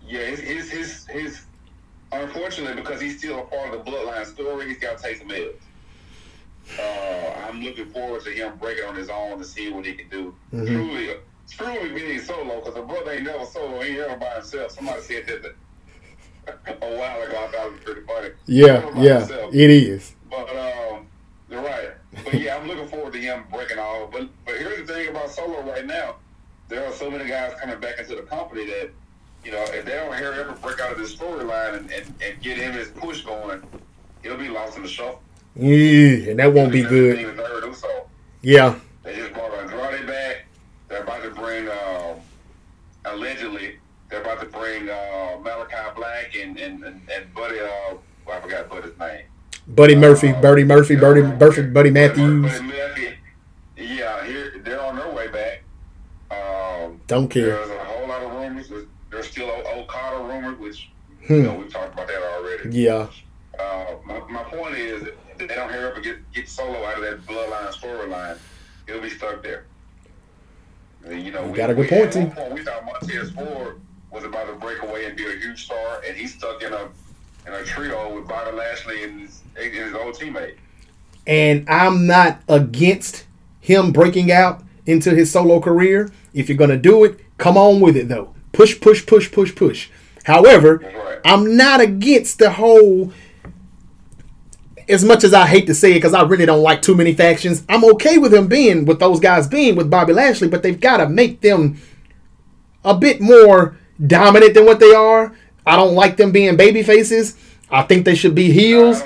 Yeah, his, his, his, his unfortunately, because he's still a part of the bloodline story, he's got to take some L's. Uh, I'm looking forward to him breaking on his own to see what he can do. Mhm. Truly, truly being solo, because a brother ain't never solo, he ain't ever by himself. Somebody said that the, [LAUGHS] a while ago. I thought it was pretty funny. Yeah, yeah, himself. it is. But um, you're right. But yeah, I'm looking forward to him breaking all. But but here's the thing about Solo right now. There are so many guys coming back into the company that you know if they don't hear ever break out of this storyline and, and, and get him his push going, he'll be lost in the shuffle. Yeah, and that won't be good. Yeah, They just brought Andrade back. They're about to bring um, allegedly they're about to bring uh, Malachi Black and and and, and Buddy. Uh, well, I forgot Buddy's name. Buddy Murphy, Uh, Birdie Murphy, Birdie, yeah. Murphy, Buddy Matthews. Buddy Murphy. Yeah, here they're on their way back. Um, Don't care. there's a whole lot of rumors. There's, there's still Okada rumors, which Hmm. you know we've talked about that already. Yeah, Uh, my, my point is, if they don't hurry up and get get Solo out of that bloodline storyline, he'll be stuck there. And, you know, You we, got a good point, too. point, we thought Montez Ford was about to break away and be a huge star, and he's stuck in a in a trio with Bobby Lashley and his, and his old teammate. and I'm not against him breaking out into his solo career. If you're gonna do it, come on with it though. Push, push, push, push, push. However, right. I'm not against the whole. As much as I hate to say it, because I really don't like too many factions, I'm okay with him being with those guys being with Bobby Lashley, but they've got to make them a bit more dominant than what they are. I don't like them being baby faces. I think they should be heels.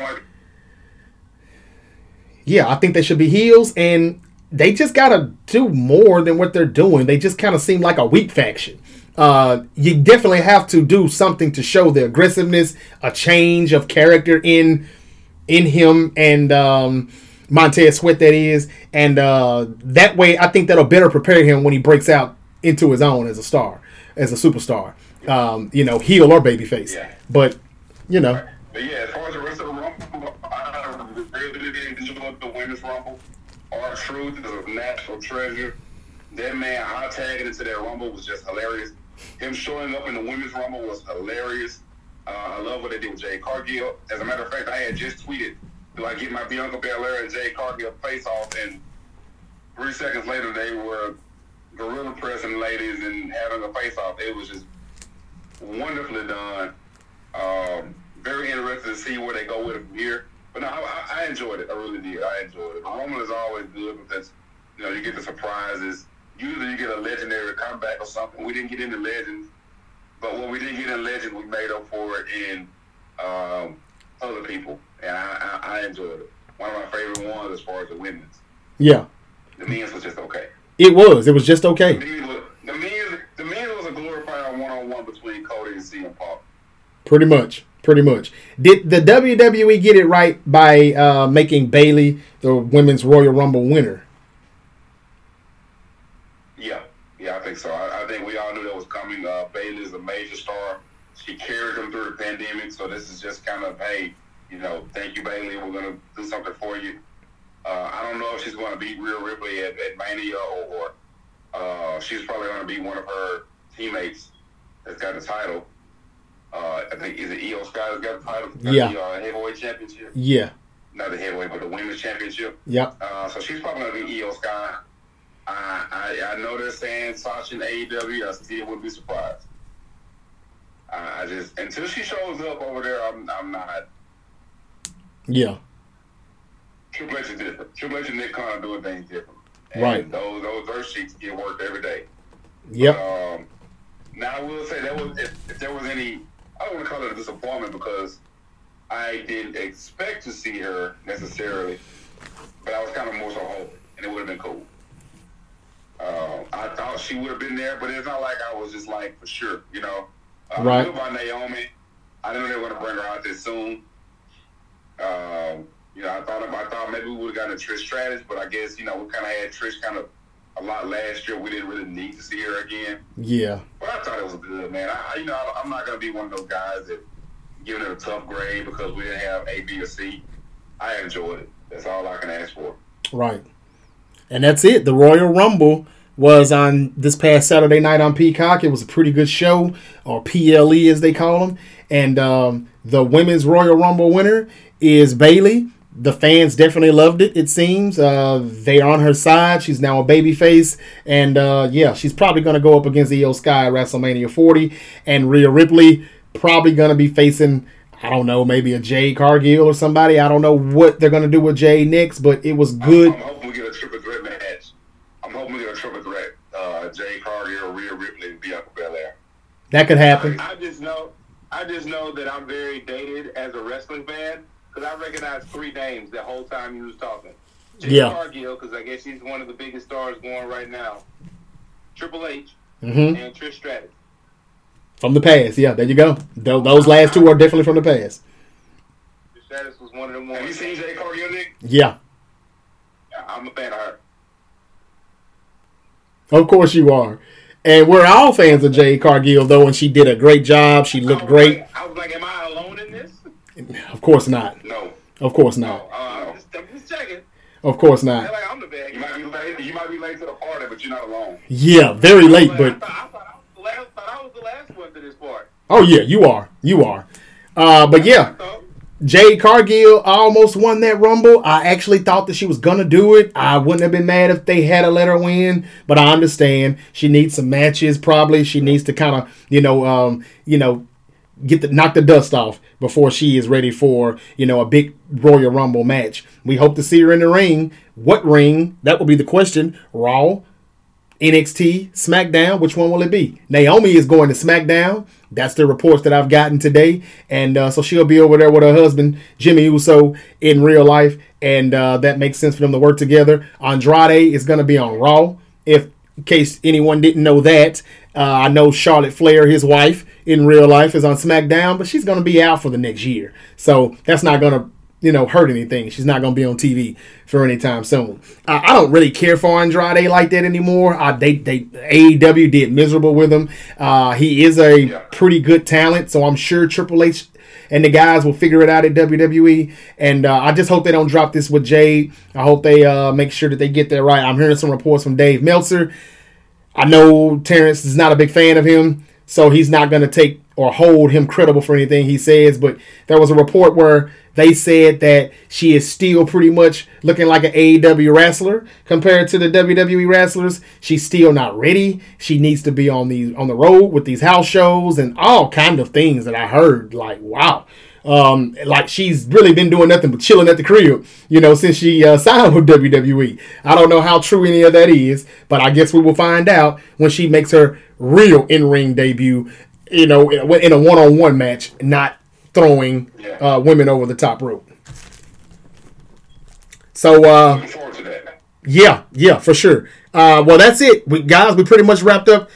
Yeah, I think they should be heels, and they just gotta do more than what they're doing. They just kind of seem like a weak faction. Uh, you definitely have to do something to show the aggressiveness, a change of character in in him and um, Montez Sweat. That is, and uh, that way, I think that'll better prepare him when he breaks out into his own as a star, as a superstar. Um, you know, heel or babyface. Yeah. But you know, But yeah, as far as the rest of the Rumble, I really did enjoy the Women's Rumble. R-Truth is a natural treasure. That man hot tagging into that Rumble was just hilarious. Him showing up in the Women's Rumble was hilarious. Uh, I love what they did with Jade Cargill. As a matter of fact, I had just tweeted, "Do I get my Bianca Belair and Jade Cargill face off?" And three seconds later, they were gorilla pressing ladies and having a face off. It was just wonderfully done. Um, very interested to see where they go with it from here. But no, I, I enjoyed it. I really did. I enjoyed it. The Roman is always good because you know you get the surprises. Usually you get a legendary comeback or something. We didn't get into legends, but when we didn't get in legend, we made up for it in um, other people, and I, I, I enjoyed it. One of my favorite ones as far as the women's. Yeah, The men's was just okay. it was. It was just okay. The men's was, the men's, the men's was a glorified one-on-one between Cody and CM Punk. Pretty much. Pretty much. Did the WWE get it right by uh, making Bayley the women's Royal Rumble winner? Yeah, yeah, I think so. I, I think we all knew that was coming. Uh, Bayley is a major star. She carried them through the pandemic, so this is just kind of, hey, you know, thank you, Bayley. We're gonna do something for you. Uh, I don't know if she's going to beat Rhea Ripley at, at Mania or uh, she's probably going to be one of her teammates that's got the title. Uh, I think is it Iyo Sky that's got the title? Yeah. The, uh, heavyweight championship. Yeah. Not the heavyweight, but the women's championship. Yep. Uh, so she's probably going to be Iyo Sky. I, I, I know they're saying Sasha in AEW. I still wouldn't be surprised. I, I just until she shows up over there, I'm, I'm not. Yeah. Triple H is different. Triple H and Nick Khan are doing things different. And Right. Those those dirt sheets get worked every day. Yep. Um, now I will say that was if, if there was any, I don't want to call it a disappointment because I didn't expect to see her necessarily, but I was kind of more so hoping, and it would have been cool. Uh, I thought she would have been there, but it's not like I was just like for sure, you know. Uh, Right. I knew about Naomi. I knew they were going to bring her out there soon. Um, you know, I thought I thought maybe we would have gotten a Trish Stratus, but I guess you know we kind of had Trish kind of a lot last year. We didn't really need to see her again. Yeah. But I thought it was good, man. I, you know, I- I'm not gonna be one of those guys that giving it a tough grade because we didn't have A, B, or C. I enjoyed it. That's all I can ask for. Right. And that's it. The Royal Rumble was on this past Saturday night on Peacock. It was a pretty good show, or PLE as they call them. And um, the women's Royal Rumble winner is Bayley. The fans definitely loved it. It seems uh, they are on her side. She's now a babyface, and uh, yeah, she's probably going to go up against Iyo Sky at WrestleMania 40, and Rhea Ripley probably going to be facing I don't know, maybe a Jade Cargill or somebody. I don't know what they're gonna do with Jay next, but it was good. I'm we get a triple threat match. I'm hoping we get a triple threat. Uh, Jade Cargill, Rhea Ripley, and Bianca Belair. That could happen. I just know, I just know that I'm very dated as a wrestling fan because I recognize three names the whole time you was talking. Jade Yeah. Cargill, because I guess she's one of the biggest stars going right now. Triple H hmm and Trish Stratus. From the past, yeah. There you go. Tho- Those last two are definitely from the past. Trish Stratus was one of them Have you seen Jade Cargill, Nick? Yeah, I'm a fan of her. of course you are. And we're all fans of Jade Cargill, though, and she did a great job. She looked was great. Like, I was like, am I alone in this? Of course not. No. Of course No, not. uh, I'm, just, I'm just checking. Of course not. like, I'm the bad You might be late. You might be late to the party, but you're not alone. Yeah, very late, I but thought, I, thought I, was the last, thought I was the last one to this part. oh yeah, you are. You are. Uh, but yeah, I Jade Cargill almost won that Rumble. I actually thought that she was gonna do it. I wouldn't have been mad if they had to let her win, but I understand she needs some matches. Probably she needs to kind of, you know, um, you know, get the knock the dust off before she is ready for, you know, a big Royal Rumble match. We hope to see her in the ring. What ring? That will be the question. Raw, NXT, SmackDown, which one will it be? Naomi is going to SmackDown. That's the reports that I've gotten today. And uh, so she'll be over there with her husband, Jimmy Uso, in real life. And uh, that makes sense for them to work together. Andrade is going to be on Raw. If, in case anyone didn't know that, uh, I know Charlotte Flair, his wife, in real life is on SmackDown, but she's going to be out for the next year. So that's not going to you know, hurt anything. She's not going to be on TV for any time soon. Uh, I don't really care for Andrade like that anymore. Uh, they, they AEW did miserable with him. Uh, he is a Yeah. pretty good talent, so I'm sure Triple H and the guys will figure it out at WWE. And uh, I just hope they don't drop this with Jade. I hope they uh, make sure that they get that right. I'm hearing some reports from Dave Meltzer. I know Terrence is not a big fan of him, so he's not going to take or hold him credible for anything he says, but there was a report where they said that she is still pretty much looking like an AEW wrestler compared to the WWE wrestlers. She's still not ready. She needs to be on the on the road with these house shows and all kind of things that I heard. Like wow. Um, like she's really been doing nothing but chilling at the crib, you know, since she uh, signed with WWE. I don't know how true any of that is, but I guess we will find out when she makes her real in-ring debut, you know, in a one-on-one match, not throwing uh, women over the top rope. So, uh, yeah, yeah, for sure. Uh, well, that's it, we, guys. We pretty much wrapped up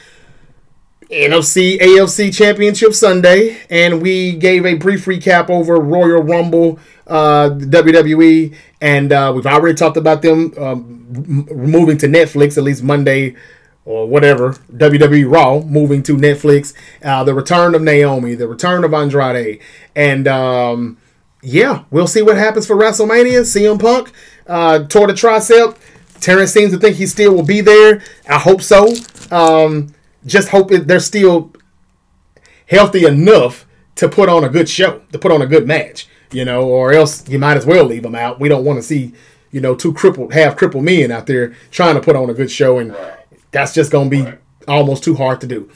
NFC AFC Championship Sunday, and we gave a brief recap over Royal Rumble, uh, WWE, and uh, we've already talked about them um, moving to Netflix at least Monday or whatever, WWE Raw moving to Netflix, uh, the return of Naomi, the return of Andrade, and um, yeah, we'll see what happens for WrestleMania. CM Punk uh, tore the tricep. Terrence seems to think he still will be there. I hope so. Um, just hope it, they're still healthy enough to put on a good show, to put on a good match, you know, or else you might as well leave them out. We don't want to see, you know, two crippled, half crippled men out there trying to put on a good show and that's just going to be almost too hard to do.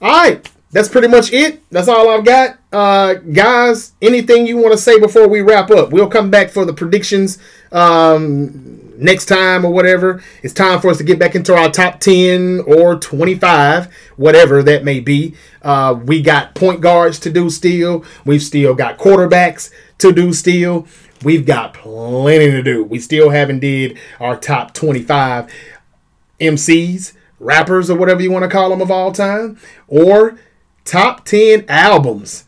All right, that's pretty much it. That's all I've got. Uh, guys, anything you want to say before we wrap up? We'll come back for the predictions um, next time or whatever. It's time for us to get back into our top 10 or 25, whatever that may be. Uh, we got point guards to do still. We've still got quarterbacks to do still. We've got plenty to do. We still haven't did our top 25 MCs, rappers, or whatever you want to call them of all time, or top 10 albums,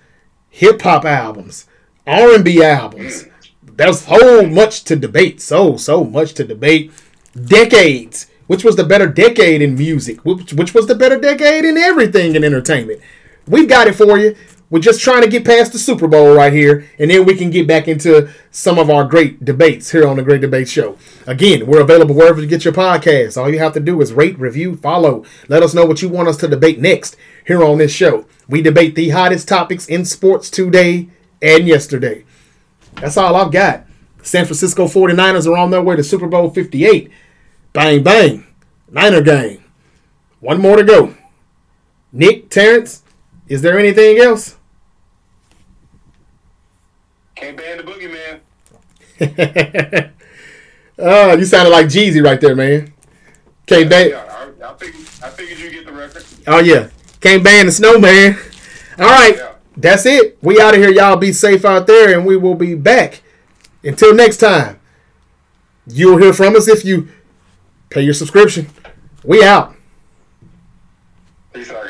hip hop albums, R&B albums. There's so much to debate. So, so much to debate. Decades. Which was the better decade in music? Which, which was the better decade in everything in entertainment? We've got it for you. We're just trying to get past the Super Bowl right here, and then we can get back into some of our great debates here on the Great Debate Show. Again, we're available wherever you get your podcasts. All you have to do is rate, review, follow. Let us know what you want us to debate next here on this show. We debate the hottest topics in sports today and yesterday. That's all I've got. San Francisco 49ers are on their way to Super Bowl 58. Bang, bang. Niner game. One more to go. Nick, Terrence, is there anything else? Can't ban the boogeyman. oh, [LAUGHS] you sounded like Jeezy right there, man. Can't ban. I, I, figured, I figured you get the record. Oh yeah, can't ban the snowman. All right, yeah. that's it. We out of here. Y'all be safe out there, and we will be back. Until next time, you'll hear from us if you pay your subscription. We out. Peace out,